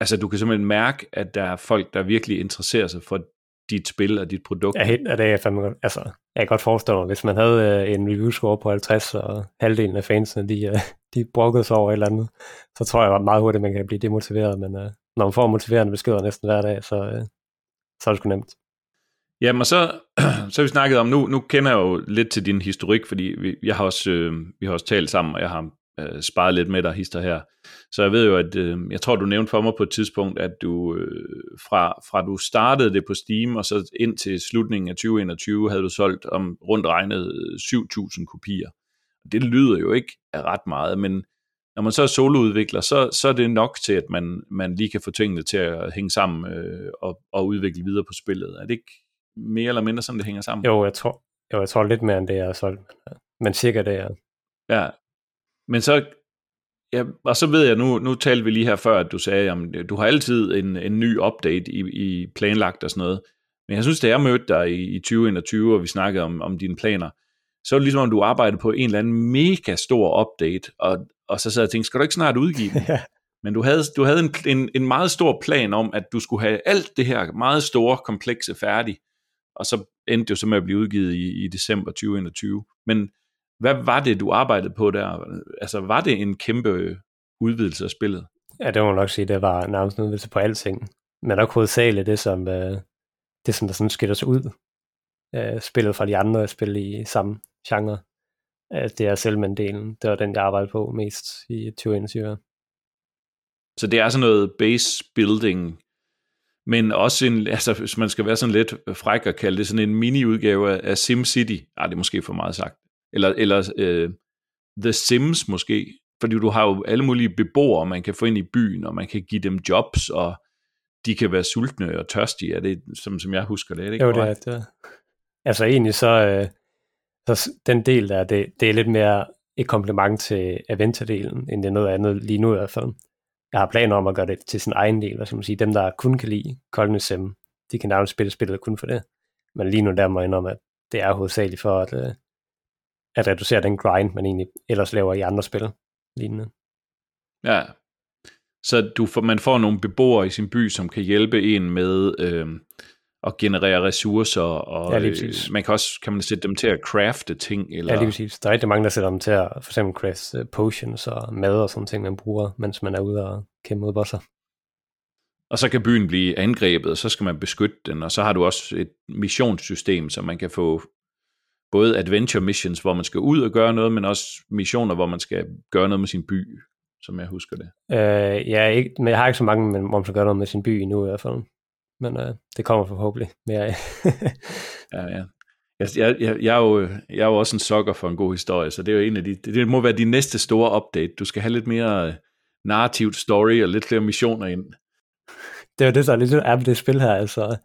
Altså du kan simpelthen mærke, at der er folk, der virkelig interesserer sig for dit spil og dit produkt. Ja, helt, det er fandme godt. Altså, jeg kan godt forestille mig, hvis man havde øh, en review score på 50, og halvdelen af fansene, de, øh, de brokkede sig over et eller andet, så tror jeg meget hurtigt, at man kan blive demotiveret, men øh, når man får motiverende beskeder næsten hver dag, så, øh, så er det sgu nemt. Jamen, og så, så har vi snakket om, nu, nu kender jeg jo lidt til din historik, fordi vi, jeg har også, øh, vi har også talt sammen, og jeg har øh, sparet lidt med dig hister her. Så jeg ved jo, at øh, jeg tror, du nævnte for mig på et tidspunkt, at du øh, fra, fra du startede det på Steam, og så ind til slutningen af 2021, havde du solgt om rundt regnet øh, 7.000 kopier. Det lyder jo ikke af ret meget, men når man så er soloudvikler, så, så er det nok til, at man, man lige kan få tingene til at hænge sammen øh, og, og udvikle videre på spillet. Er det ikke mere eller mindre sådan, det hænger sammen? Jo, jeg tror, jo, jeg tror lidt mere end det, har solgt. Men cirka det, er. Ja, men så, ja, og så ved jeg, nu, nu talte vi lige her før, at du sagde, at du har altid en, en ny update i, i planlagt og sådan noget. Men jeg synes, da jeg mødte dig i, i 2021, og vi snakkede om, om dine planer, så er det ligesom, om du arbejdede på en eller anden mega stor update, og, og så sad jeg og tænkte, skal du ikke snart udgive den? Men du havde, du havde en, en, en meget stor plan om, at du skulle have alt det her meget store, komplekse færdigt, og så endte det jo så med at blive udgivet i, i december 2021. Men hvad var det, du arbejdede på der? Altså, var det en kæmpe udvidelse af spillet? Ja, det må man nok sige, det var nærmest en udvidelse på alting. Men nok hovedsageligt det, som, øh, det, som der sådan skiller sig ud. Øh, spillet fra de andre spil i samme genre. Øh, det er Selman-delen. Det var den, jeg arbejdede på mest i 2021. Så det er sådan noget base building, men også en, altså hvis man skal være sådan lidt fræk og kalde det sådan en mini-udgave af SimCity. Ah, det er måske for meget sagt eller, eller øh, The Sims måske, fordi du har jo alle mulige beboere, man kan få ind i byen, og man kan give dem jobs, og de kan være sultne og tørstige, er det, som, som jeg husker det, er det ikke Jo, det er det. Altså egentlig så, øh, så den del der, det, det er lidt mere et kompliment til Aventa-delen, end det er noget andet lige nu i hvert fald. Jeg har planer om at gøre det til sin egen del, hvad skal man sige. Dem, der kun kan lide Cognism, de kan nærmest spille spillet kun for det. Men lige nu der må jeg indrømme, at det er hovedsageligt for at, øh, at reducere den grind, man egentlig ellers laver i andre spil lignende. Ja, så du får, man får nogle beboere i sin by, som kan hjælpe en med øh, at generere ressourcer, og Ja, øh, man kan også kan man sætte dem til at crafte ting, eller Ja, lige præcis. Der er rigtig mange, der sætter dem til at for eksempel craft øh, potions og mad og sådan ting, man bruger, mens man er ude og kæmpe mod bosser. og så kan byen blive angrebet, og så skal man beskytte den, og så har du også et missionssystem, så man kan få både adventure missions, hvor man skal ud og gøre noget, men også missioner, hvor man skal gøre noget med sin by, som jeg husker det. Øh, ja, ikke, men jeg har ikke så mange, men hvor man skal gøre noget med sin by endnu i hvert fald. Men øh, det kommer forhåbentlig mere af. Ja, ja. Jeg, jeg, jeg, er jo, jeg er jo også en sokker for en god historie, så det er jo en af de, det, må være de næste store update. Du skal have lidt mere øh, narrativt story og lidt flere missioner ind. det er jo det, der er lidt er ved det spil her. Altså,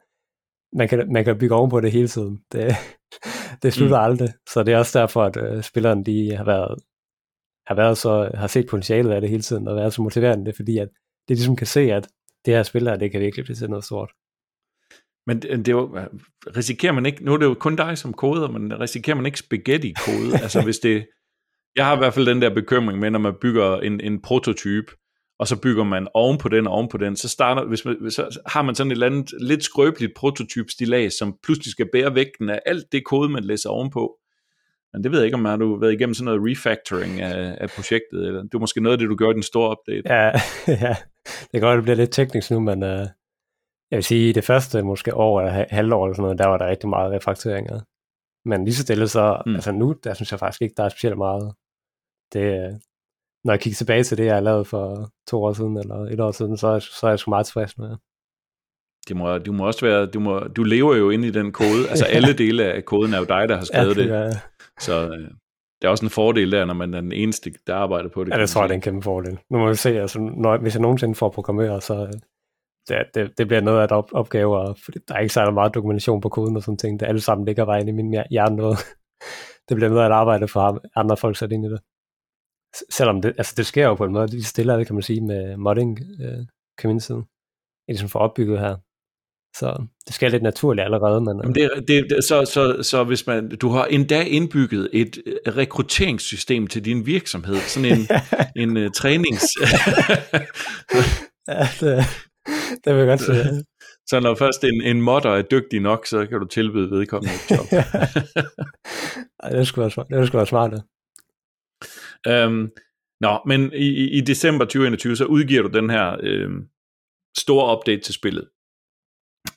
man, kan, man kan bygge oven på det hele tiden. Det, det slutter mm. aldrig. Så det er også derfor, at øh, spilleren de har været, har været så, har set potentialet af det hele tiden, og været så motiverende, det er fordi, at det ligesom kan se, at det her spil her, det kan virkelig blive til noget stort. Men det, det er jo, risikerer man ikke, nu er det jo kun dig som koder, men risikerer man ikke spaghetti-kode? altså hvis det, jeg har i hvert fald den der bekymring med, når man bygger en, en prototype, og så bygger man oven på den og oven på den, så, starter, hvis man, så har man sådan et eller andet lidt skrøbeligt prototypstilag, som pludselig skal bære vægten af alt det kode, man læser ovenpå. Men det ved jeg ikke, om har du været igennem sådan noget refactoring af, af projektet, eller det er måske noget af det, du gør i den store update. Ja, ja. det kan godt, det bliver lidt teknisk nu, men øh, jeg vil sige, det første måske år eller ha- halvår eller sådan noget, der var der rigtig meget refaktoringer. Men lige så stille så, Mm. altså nu, der synes jeg faktisk ikke, der er specielt meget. Det, når jeg kigger tilbage til det, jeg har lavet for to år siden, eller et år siden, så, er- så er jeg sgu meget tilfreds med. Det må, du må også være, du, må, du lever jo inde i den kode, altså alle dele af koden er jo dig, der har skrevet det, Ja, så øh, det er også en fordel der, når man er den eneste, der arbejder på det. ja, det tror jeg, det er en kæmpe fordel. Nu må vi se, altså, når, hvis jeg nogensinde får programmeret, så øh, det, det, det bliver noget af et op, opgave, og, der er ikke særlig meget dokumentation på koden og sådan ting. Det alle sammen ligger inde i min hjerne noget. det bliver noget af et arbejde for ham, andre folk sat ind i det. Selvom det, altså det sker jo på en måde, det stille af det, kan man sige, med modding øh, communityen. Det er ligesom for opbygget her. Så det sker lidt naturligt allerede, men Jamen det, det, så, så, så hvis man, du har endda indbygget et øh, rekrutteringssystem til din virksomhed, sådan en, en uh, trænings... ja, det, det vil jeg godt sige. så når først en, en modder er dygtig nok, så kan du tilbyde vedkommende et job. Ej, det skulle være smart. Det skulle være smart. det. Øhm, nå, men i, i- i december 2021, så udgiver du den her øhm, store update til spillet.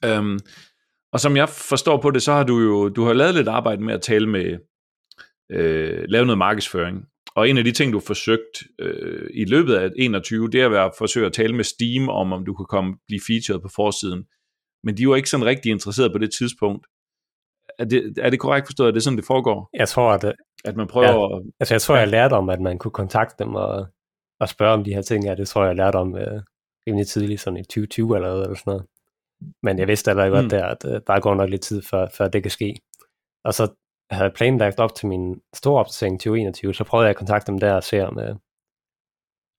Øhm, og som jeg forstår på det, så har du jo du har lavet lidt arbejde med at tale med, øh, lave noget markedsføring. Og en af de ting, du har forsøgt øh, i løbet af 21, det er at være, forsøge at tale med Steam om, om du kunne komme blive featured på forsiden. Men de var ikke sådan rigtig interesseret på det tidspunkt. Er det, er det korrekt forstået, at det er sådan, det foregår? Jeg tror, at At man prøver ja. at... Altså, jeg tror, jeg lærte om, at man kunne kontakte dem og, og spørge om de her ting. Ja, det tror jeg, jeg lærte om øh, rimelig tidligt, sådan i 2020 allerede, eller sådan noget. Men jeg vidste allerede godt Mm. der, at øh, der går nok lidt tid, før, før det kan ske. Og så havde planlagt op til min store opdatering 2021, så prøvede jeg at kontakte dem der og se, om, øh,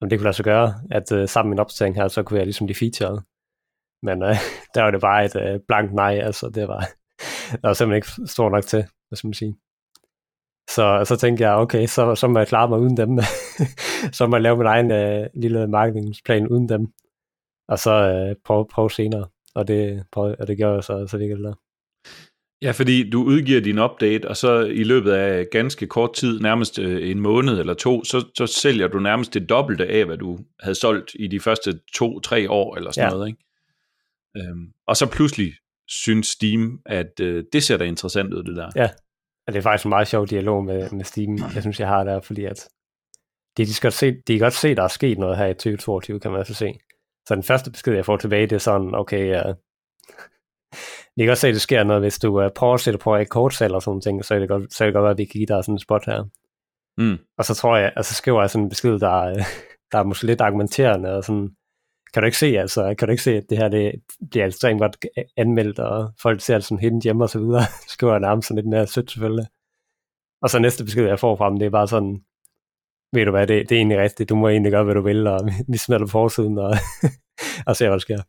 om det kunne lade sig gøre, at øh, sammen med min opdatering her, så kunne jeg ligesom blive featured. Men øh, der var det bare et øh, blankt nej, altså det var, det var simpelthen ikke stor nok til, hvad skal man sige. Så, så tænkte jeg, okay, så, så må jeg klare mig uden dem. så må jeg lave min egen øh, lille marketingplan uden dem. Og så øh, prøve, prøve senere. Og det, prøve, og det gjorde jeg så, så virkelig der. Ja, fordi du udgiver din update, og så i løbet af ganske kort tid, nærmest øh, en måned eller to, så, så sælger du nærmest det dobbelte af, hvad du havde solgt i de første to-tre år, eller sådan Ja. noget, ikke? Øhm, og så pludselig synes Steam, at øh, det ser da interessant ud, det der. Ja. Og det er faktisk en meget sjov dialog med, med Steam, jeg synes, jeg har der, fordi at de, de, skal se, de kan godt se, der er sket noget her i 2022, kan man altså se. Så den første besked, jeg får tilbage, det er sådan, okay, uh, de kan godt se, at det sker noget, hvis du uh, at sætte på et kortsalg og sådan ting, så er det godt, så er det godt være, at vi kan give dig sådan en spot her. Mm. Og så tror jeg, altså skriver jeg sådan en besked, der, er- der er måske lidt argumenterende, og sådan kan du ikke se, altså, kan du ikke se, at det her det bliver ekstremt godt anmeldt, og folk ser det sådan hidden hjemme og så videre, skriver nærmest sådan lidt mere sødt selvfølgelig. Og så næste besked, jeg får fra dem, det er bare sådan, ved du hvad, det, det er egentlig rigtigt, du må egentlig gøre, hvad du vil, og vi smelter på forsiden, og, og ser, hvad der sker.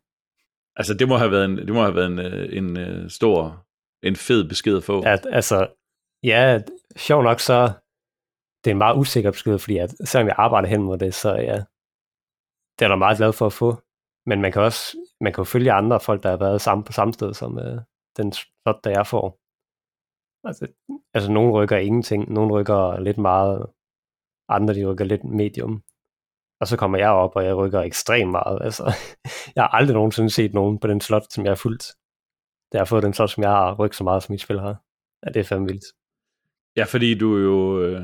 Altså, det må have været en, det må have været en, øh, en, en stor, en fed besked at få. At, altså, ja, sjov nok så, det er en meget usikker besked, fordi at, selvom jeg arbejder hen mod det, så ja, det er der meget glad for at få. Men man kan også man kan jo følge andre folk, der har været sammen på samme sted som øh, den slot, der jeg får. Altså, altså, nogen rykker ingenting, nogen rykker lidt meget, andre de rykker lidt medium. Og så kommer jeg op, og jeg rykker ekstremt meget. Altså, jeg har aldrig nogensinde set nogen på den slot, som jeg har fulgt. Det har fået den slot, som jeg har rykket så meget, som mit spil har. Ja, det er fandme vildt. Ja, fordi du er jo, øh,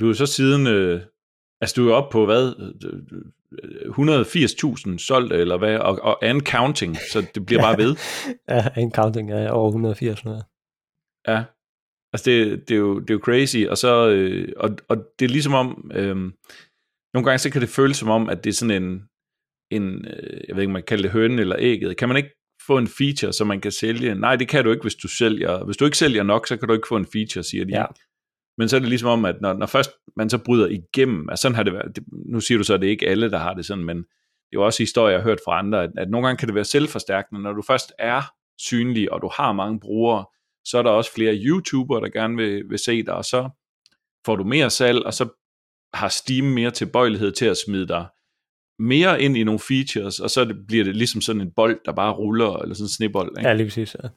du er jo så siden, øh, altså du er oppe på hvad, 180.000 solgt, eller hvad, og, og and counting, så det bliver bare ved. ja, and counting er over 180 nu. Ja, altså det, det, er jo, det er jo crazy, og så, øh, og, og det er ligesom om, øh, nogle gange så kan det føles som om, at det er sådan en, en øh, jeg ved ikke, man kan kalde det hønen eller ægget. Kan man ikke få en feature, som man kan sælge? Nej, det kan du ikke, hvis du sælger. Hvis du ikke sælger nok, så kan du ikke få en feature, siger de. Ja. Men så er det ligesom om, at når, når først man så bryder igennem, altså sådan har det været, det, nu siger du så, at det er ikke alle, der har det sådan, men det er jo også historier, jeg har hørt fra andre, at, at nogle gange kan det være selvforstærkende, når du først er synlig, og du har mange brugere, så er der også flere YouTubere, der gerne vil, vil se dig, og så får du mere salg, og så har Steam mere tilbøjelighed til at smide dig mere ind i nogle features, og så bliver det ligesom sådan en bold, der bare ruller, eller sådan en snebold. Ikke? Ja, lige præcis. Ja.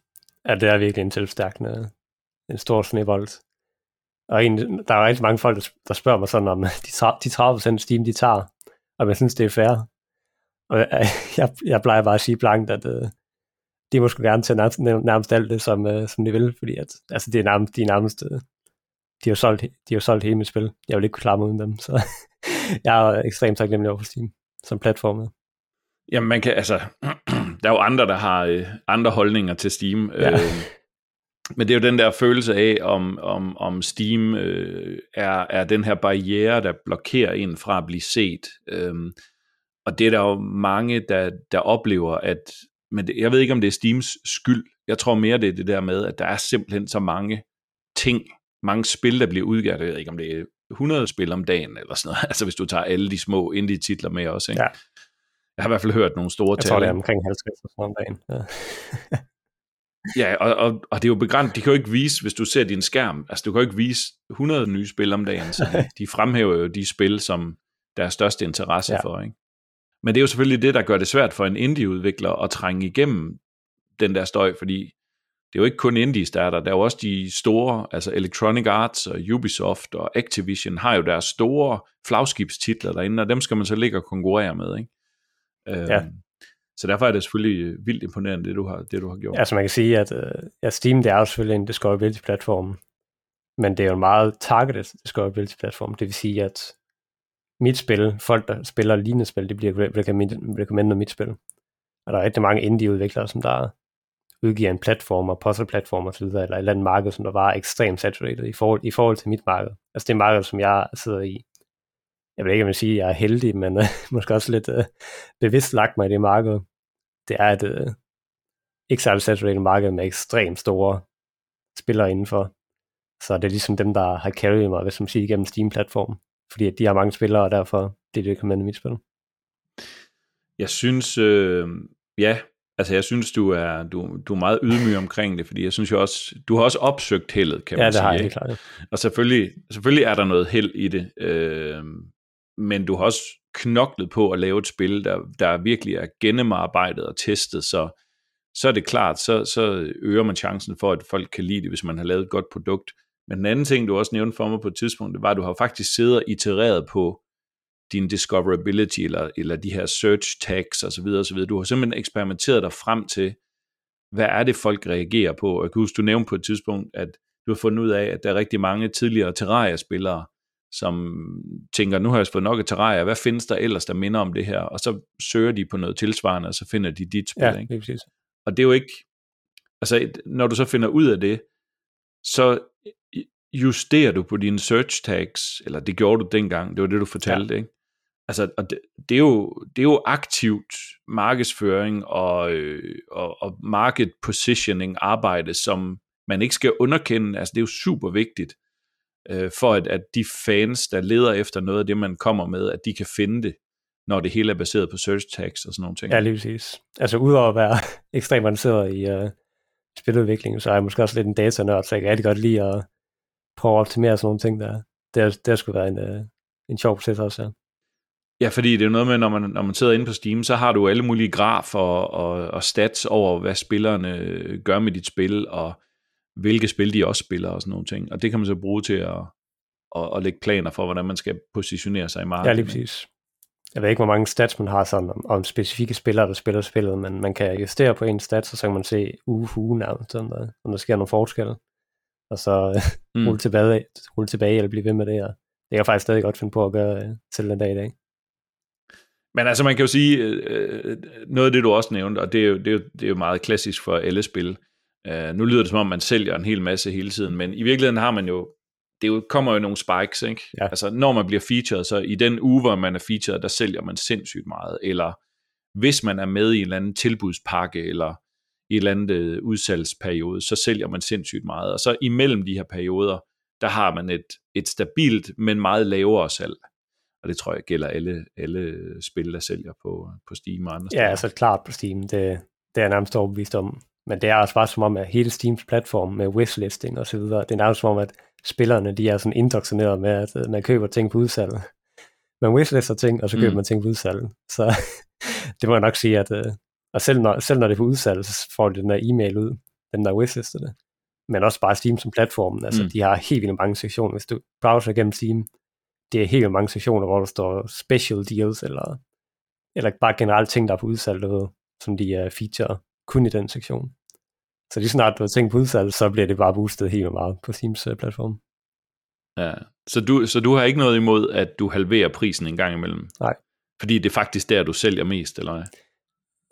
ja, det er virkelig en selvstærkende, en stor snebold. Og en, der er rigtig mange folk, der spørger mig sådan om de, de 30% Steam, de tager, og jeg synes, det er fair. Og jeg, jeg plejer bare at sige blankt, at uh, de må sgu gerne tage nærmest, nærmest alt det, som, øh, som de vil, fordi at, altså, det er nærmest, de er nærmest, øh, de har solgt, de har solgt hele mit spil. Jeg vil ikke kunne klare mig uden dem, så jeg er ekstremt taknemmelig over for Steam som platform. Jamen man kan, altså, der er jo andre, der har øh, andre holdninger til Steam. Ja. Øh, men det er jo den der følelse af, om, om, om Steam øh, er, er den her barriere, der blokerer en fra at blive set. Øhm, og det er der jo mange, der, der oplever, at men det, jeg ved ikke, om det er Steams skyld. Jeg tror mere, det er det der med, at der er simpelthen så mange ting, mange spil, der bliver udgivet. Jeg ved ikke, om det er 100 spil om dagen, eller sådan noget. Altså hvis du tager alle de små indie-titler med også. Ikke? Ja. Jeg har i hvert fald hørt nogle store tal. Jeg tror, det er omkring 50 om dagen. Ja. Ja, og, og, og det er jo begrænset. De kan jo ikke vise, hvis du ser din skærm, altså du kan jo ikke vise 100 nye spil om dagen, så de, fremhæver jo de spil, som der er største interesse ja. for. Ikke? Men det er jo selvfølgelig det, der gør det svært for en indie-udvikler at trænge igennem den der støj, fordi det er jo ikke kun indies, der er der. Der er jo også de store, altså Electronic Arts og Ubisoft og Activision har jo deres store flagskibstitler derinde, og dem skal man så ligge og konkurrere med. Ikke? Ja. Øhm, så derfor er det selvfølgelig vildt imponerende, det du har, det, du har gjort. Altså man kan sige, at uh, ja, Steam det er jo selvfølgelig en discoverability-platform, men det er jo en meget targeted discoverability-platform. Det vil sige, at mit spil, folk der spiller lignende spil, det bliver recommended mit spil. Og der er rigtig mange indie-udviklere, som der udgiver en platform og puzzle-platform osv., eller et eller andet marked, som der var ekstremt saturated i forhold, i forhold til mit marked. Altså det marked, som jeg sidder i, jeg vil ikke, om jeg at jeg er heldig, men uh, måske også lidt uh, bevidst lagt mig i det marked. Det er et uh, ikke særlig saturated marked med ekstremt store spillere indenfor. Så det er ligesom dem, der har carried mig, hvis man siger, igennem Steam-platformen. Fordi at de har mange spillere, og derfor det er det, kan i mit spil. Jeg synes, øh, ja, altså jeg synes, du er, du, du er meget ydmyg omkring det, fordi jeg synes jo også, du har også opsøgt heldet, kan ja, man sige. Ja, det har jeg, klart. Og selvfølgelig, selvfølgelig er der noget held i det, øh, men du har også knoklet på at lave et spil, der, der virkelig er gennemarbejdet og testet, så, så er det klart, så, så øger man chancen for, at folk kan lide det, hvis man har lavet et godt produkt. Men den anden ting, du også nævnte for mig på et tidspunkt, det var, at du har faktisk siddet og itereret på din discoverability, eller, eller de her search tags osv. osv. Du har simpelthen eksperimenteret dig frem til, hvad er det, folk reagerer på. Og jeg kan huske, du nævnte på et tidspunkt, at du har fundet ud af, at der er rigtig mange tidligere Terraria-spillere, som tænker, nu har jeg fået nok af Terraria, hvad findes der ellers, der minder om det her? Og så søger de på noget tilsvarende, og så finder de dit spil. Ja, ikke? præcis. Og det er jo ikke, altså når du så finder ud af det, så justerer du på dine search tags, eller det gjorde du dengang, det var det, du fortalte, ja. ikke? Altså, og det, det, er jo, det er jo aktivt markedsføring og, øh, og, og market positioning arbejde, som man ikke skal underkende. Altså det er jo super vigtigt, øh, for at, at de fans, der leder efter noget af det, man kommer med, at de kan finde det, når det hele er baseret på search tags og sådan nogle ting. Ja, lige præcis. Altså udover at være ekstremt avanceret i øh, spiludvikling, så er jeg måske også lidt en datanørd, så jeg kan rigtig godt lide at prøve at optimere sådan nogle ting der. Det, har, det har sgu været en, øh, en sjov proces også, ja. Ja, fordi det er noget med, når man, når man sidder inde på Steam, så har du alle mulige grafer og, og, og stats over, hvad spillerne gør med dit spil, og hvilke spil de også spiller og sådan nogle ting. Og det kan man så bruge til at, at, at lægge planer for, hvordan man skal positionere sig i markedet. Ja, lige præcis. Jeg ved ikke, hvor mange stats man har sådan om, om specifikke spillere, der spiller spillet, men man kan justere på en stats, og så kan man se uge for uge nærmest, sådan der, om der sker nogle forskelle. Og så mm. rulle, tilbage, rulle tilbage eller blive ved med det. Og det kan jeg faktisk stadig godt finde på at gøre øh, til den dag i dag. Men altså man kan jo sige, øh, noget af det du også nævnte, og det er jo, det er jo, det er jo meget klassisk for alle spil, Uh, nu lyder det som om, man sælger en hel masse hele tiden, men i virkeligheden har man jo, det jo, kommer jo nogle spikes, ikke? Ja. Altså når man bliver featured, så i den uge, hvor man er featured, der sælger man sindssygt meget, eller hvis man er med i en eller anden tilbudspakke, eller i en eller anden uh, udsalgsperiode, så sælger man sindssygt meget, og så imellem de her perioder, der har man et, et stabilt, men meget lavere salg. Og det tror jeg gælder alle, alle spil, der sælger på, på Steam og andre steder. Ja, altså klart på Steam, det, det er nærmest overbevist om. Men det er også bare som om, at hele Steams platform med wishlisting og så videre, det er nærmest som om, at spillerne de er sådan indoktrineret med, at øh, man køber ting på udsalg. Man wishlister ting, og så køber mm. man ting på udsalg. Så det må jeg nok sige, at uh, og selv når, selv når det er på udsalg, så får de den der e-mail ud, den der wishlister det. Men også bare Steam som platform, altså mm. de har helt vildt mange sektioner. Hvis du browser igennem Steam, det er helt mange sektioner, hvor der står special deals, eller, eller bare generelt ting, der er på udsalg, ved, som de uh, feature kun i den sektion. Så lige snart du har tænkt på udsalg, så bliver det bare boostet helt meget på Steams uh, platform. Ja, så du, så du har ikke noget imod, at du halverer prisen en gang imellem? Nej. Fordi det er faktisk der, du sælger mest, eller hvad?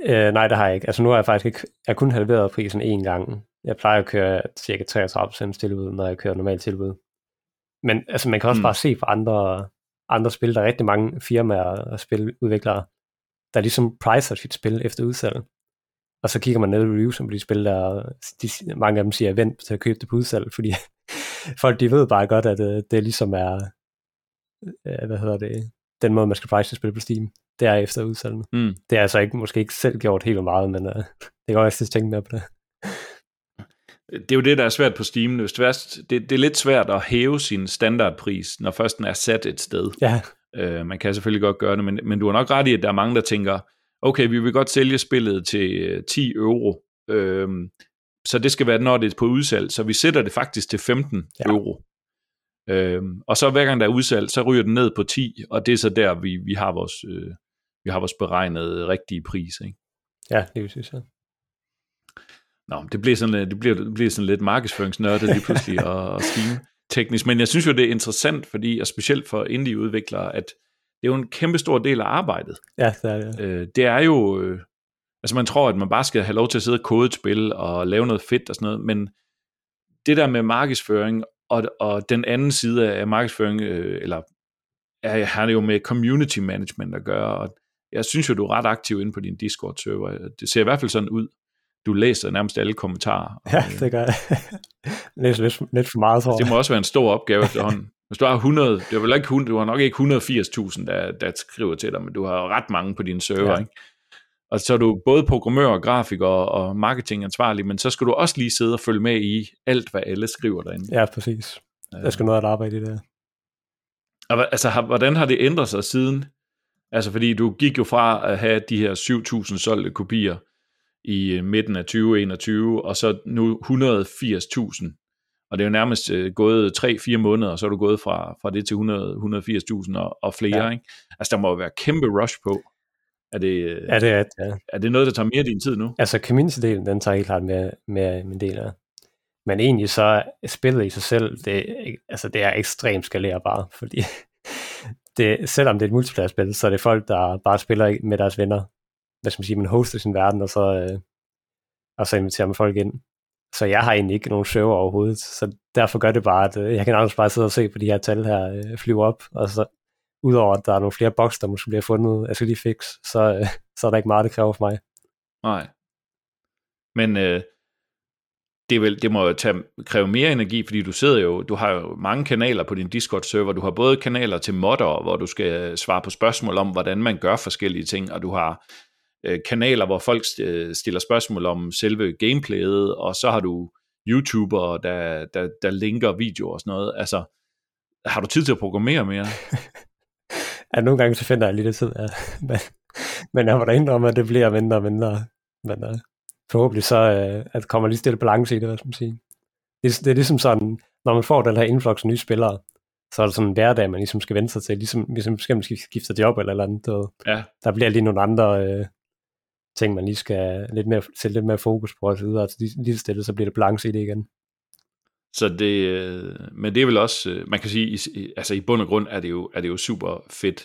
Øh, nej, det har jeg ikke. Altså nu har jeg faktisk ikke, jeg har kun halveret prisen én gang. Jeg plejer at køre cirka 33% tilbud, når jeg kører normalt tilbud. Men altså, man kan også mm. bare se fra andre, andre spil, der er rigtig mange firmaer og spiludviklere, der ligesom pricer sit spil efter udsalg. Og så kigger man ned i reviews om de spil, der de, mange af dem siger, vent til at købe det på udsalg, fordi folk de ved bare godt, at øh, det ligesom er, øh, hvad hedder det, den måde, man skal price spil på Steam, det er efter udsalgene. Mm. Det er altså ikke, måske ikke selv gjort helt meget, men uh, det kan også tænke mere på det. Det er jo det, der er svært på Steam. Hvis det, er, det, det er lidt svært at hæve sin standardpris, når først den er sat et sted. Ja. Uh, man kan selvfølgelig godt gøre det, men, men du har nok ret i, at der er mange, der tænker, okay, vi vil godt sælge spillet til 10 øh, euro, øhm, så det skal være, når det er på udsalg, så vi sætter det faktisk til 15 ja. euro. Øhm, og så hver gang der er udsalg, så ryger den ned på 10, og det er så der, vi, vi har vores, øh, vi har vores beregnede rigtige pris. Ikke? Ja, det vil sige så. Nå, det bliver sådan, det bliver, det bliver sådan lidt markedsføringsnørdet lige pludselig og, og Steam teknisk, men jeg synes jo, det er interessant, fordi, og specielt for indie-udviklere, at det er jo en kæmpe stor del af arbejdet. Ja, det er det. Øh, det er jo, øh, altså man tror, at man bare skal have lov til at sidde og kode et spil og lave noget fedt og sådan noget, men det der med markedsføring og, og den anden side af markedsføring, øh, eller er, har det jo med community management at gøre, og jeg synes jo, du er ret aktiv inde på din Discord-server. Det ser i hvert fald sådan ud. Du læser nærmest alle kommentarer. Ja, det gør jeg. læser lidt, lidt for meget, tror jeg. Det må også være en stor opgave efterhånden. Hvis du har 100, det er vel ikke 100, du har nok ikke 180.000, der, der skriver til dig, men du har ret mange på dine server, ja. ikke? Og så er du både programmør, grafiker og, marketingansvarlig, men så skal du også lige sidde og følge med i alt, hvad alle skriver derinde. Ja, præcis. Der skal noget at arbejde i det. Og, altså, hvordan har det ændret sig siden? Altså, fordi du gik jo fra at have de her 7.000 solgte kopier i øh, midten af 2021, og så nu 180.000 og det er jo nærmest øh, gået 3-4 måneder, og så er du gået fra, fra det til 180.000 og, og flere. Ja. Ikke? Altså der må jo være kæmpe rush på. Er det, ja, det er, ja. er det noget, der tager mere af din tid nu? Altså community-delen, den tager helt klart mere, mere min del af. Men egentlig så spillet i sig selv, det, altså det er ekstremt skalerbart, fordi det, selvom det er et multiplayer-spil, så er det folk, der bare spiller med deres venner. Hvad skal man sige, man hoster sin verden, og så, øh, og så inviterer man folk ind. Så jeg har egentlig ikke nogen server overhovedet, så derfor gør det bare, at øh, jeg kan nærmest bare sidde og se på de her tal her øh, flyve op, og så udover at der er nogle flere boks, der måske bliver fundet, jeg skal lige fix, så, øh, så er der ikke meget, det kræver for mig. Nej. Men øh, det, vil, vel, det må jo tage, kræve mere energi, fordi du sidder jo, du har jo mange kanaler på din Discord-server. Du har både kanaler til modder, hvor du skal øh, svare på spørgsmål om, hvordan man gør forskellige ting, og du har øh, kanaler, hvor folk stiller spørgsmål om selve gameplayet, og så har du YouTubere, der, der, der linker videoer og sådan noget. Altså, har du tid til at programmere mere? ja, nogle gange så finder jeg lidt tid, ja. men, men jeg må da indrømme, at det bliver mindre og mindre. Men uh, forhåbentlig så uh, at kommer lige stille balance i det, hvad skal man sige. Det, det er ligesom sådan, når man får den her influx af nye spillere, så er det sådan en hverdag, man ligesom skal vende sig til, ligesom hvis man skal skifte job eller eller andet. Og ja. Der bliver lige nogle andre uh, ting, man lige skal lidt mere, sætte lidt mere fokus på og så videre. Så lige, lige stille, så bliver det balance i det igen. Så det, øh, men det er vel også, øh, man kan sige, altså i bund og grund er det jo, er det jo super fedt.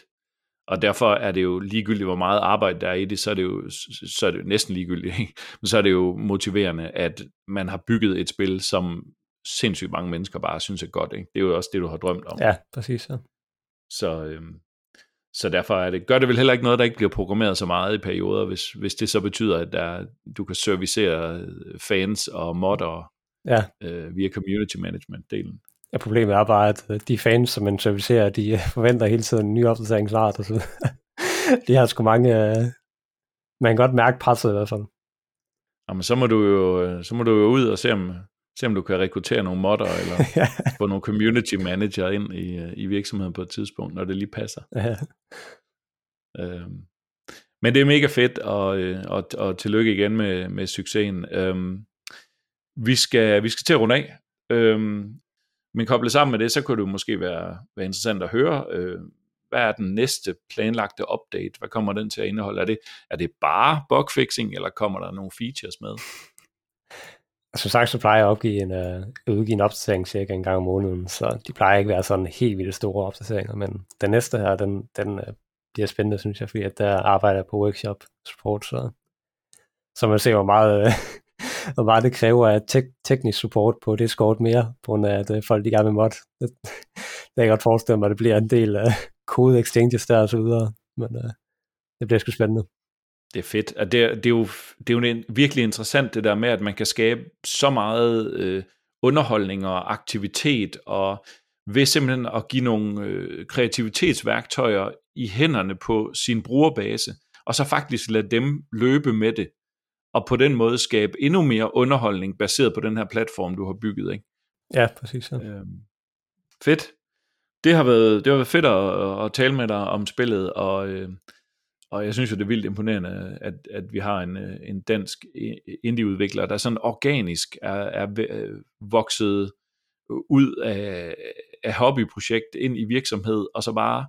Og derfor er det jo ligegyldigt, hvor meget arbejde der er i det, så er det jo, så er det jo næsten ligegyldigt. Ikke? Men så er det jo motiverende, at man har bygget et spil, som sindssygt mange mennesker bare synes er godt. Ikke? Det er jo også det, du har drømt om. Ja, præcis. Ja. Så, øhm, så derfor er det, gør det vel heller ikke noget, der ikke bliver programmeret så meget i perioder, hvis, hvis det så betyder, at der, du kan servicere fans og modder ja. øh, via community management-delen. Ja, problemet er bare, at øh, de fans, som man servicerer, de øh, forventer hele tiden en ny opdatering snart. Og så. de har sgu mange... Øh, man kan godt mærke presset i hvert fald. Jamen, så må du jo, så må du jo ud og se om, se om du kan rekruttere nogle modder, eller ja. få nogle community manager ind i, i virksomheden på et tidspunkt, når det lige passer. Ja. Øhm, men det er mega fedt, og, og, og tillykke igen med, med succesen. Øhm, vi skal, vi skal til at runde af. Øhm, men koblet sammen med det, så kunne det måske være, være interessant at høre, øh, hvad er den næste planlagte update? Hvad kommer den til at indeholde? Er det, er det bare bugfixing, eller kommer der nogle features med? Altså, som sagt, så plejer jeg at opgive en, øh, udgive en opdatering cirka en gang om måneden, så de plejer ikke at være sådan helt vildt store opdateringer, men den næste her, den, den øh, bliver spændende, synes jeg, fordi at der arbejder jeg på workshop support, så, så man ser, hvor meget, øh, hvor meget det kræver af tek- teknisk support på Discord mere, på grund af, at øh, folk de gerne vil mod. Det, det er godt forestille mig, at det bliver en del af kode exchanges der og så videre, men øh, det bliver sgu spændende. Det er fedt. Det, det, er jo, det er jo en, virkelig interessant det der med, at man kan skabe så meget øh, underholdning og aktivitet, og ved simpelthen at give nogle øh, kreativitetsværktøjer i hænderne på sin brugerbase, og så faktisk lade dem løbe med det, og på den måde skabe endnu mere underholdning baseret på den her platform, du har bygget. Ikke? Ja, præcis. Ja. Øhm, fedt. Det har været, det har været fedt at, at tale med dig om spillet, og, øh, og jeg synes jo, det er vildt imponerende, at, at vi har en, øh, en dansk indieudvikler, der sådan organisk er, er øh, vokset ud af, af hobbyprojekt ind i virksomhed, og så bare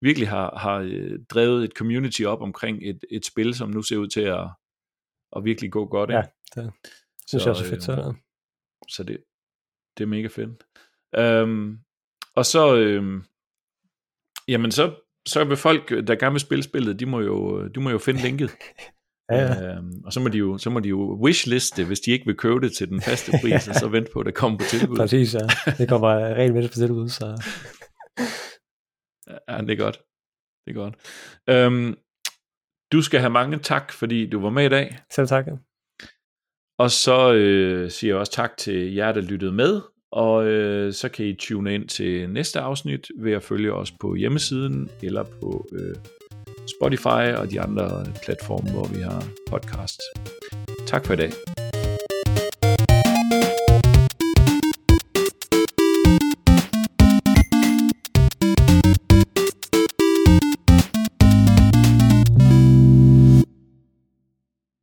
virkelig har, har øh, drevet et community op omkring et, et spil, som nu ser ud til at, at virkelig gå godt. Ikke? Ja, det synes så, jeg også er fedt. Så, øh, så det, det er mega fedt. Um, og så, øhm, jamen så, så vil folk, der gerne vil spille spillet, de må jo, de må jo finde linket. ja, ja. Øhm, og så må, de jo, så må de jo wishliste, hvis de ikke vil købe det til den faste pris, ja. og så vente på, at det kommer på tilbud. Præcis, ja. Det kommer med på tilbud, så... ja, det er godt. Det er godt. Øhm, du skal have mange tak, fordi du var med i dag. Selv tak. Ja. Og så øh, siger jeg også tak til jer, der lyttede med. Og øh, så kan I tune ind til næste afsnit ved at følge os på hjemmesiden eller på øh, Spotify og de andre platforme, hvor vi har podcast. Tak for i dag.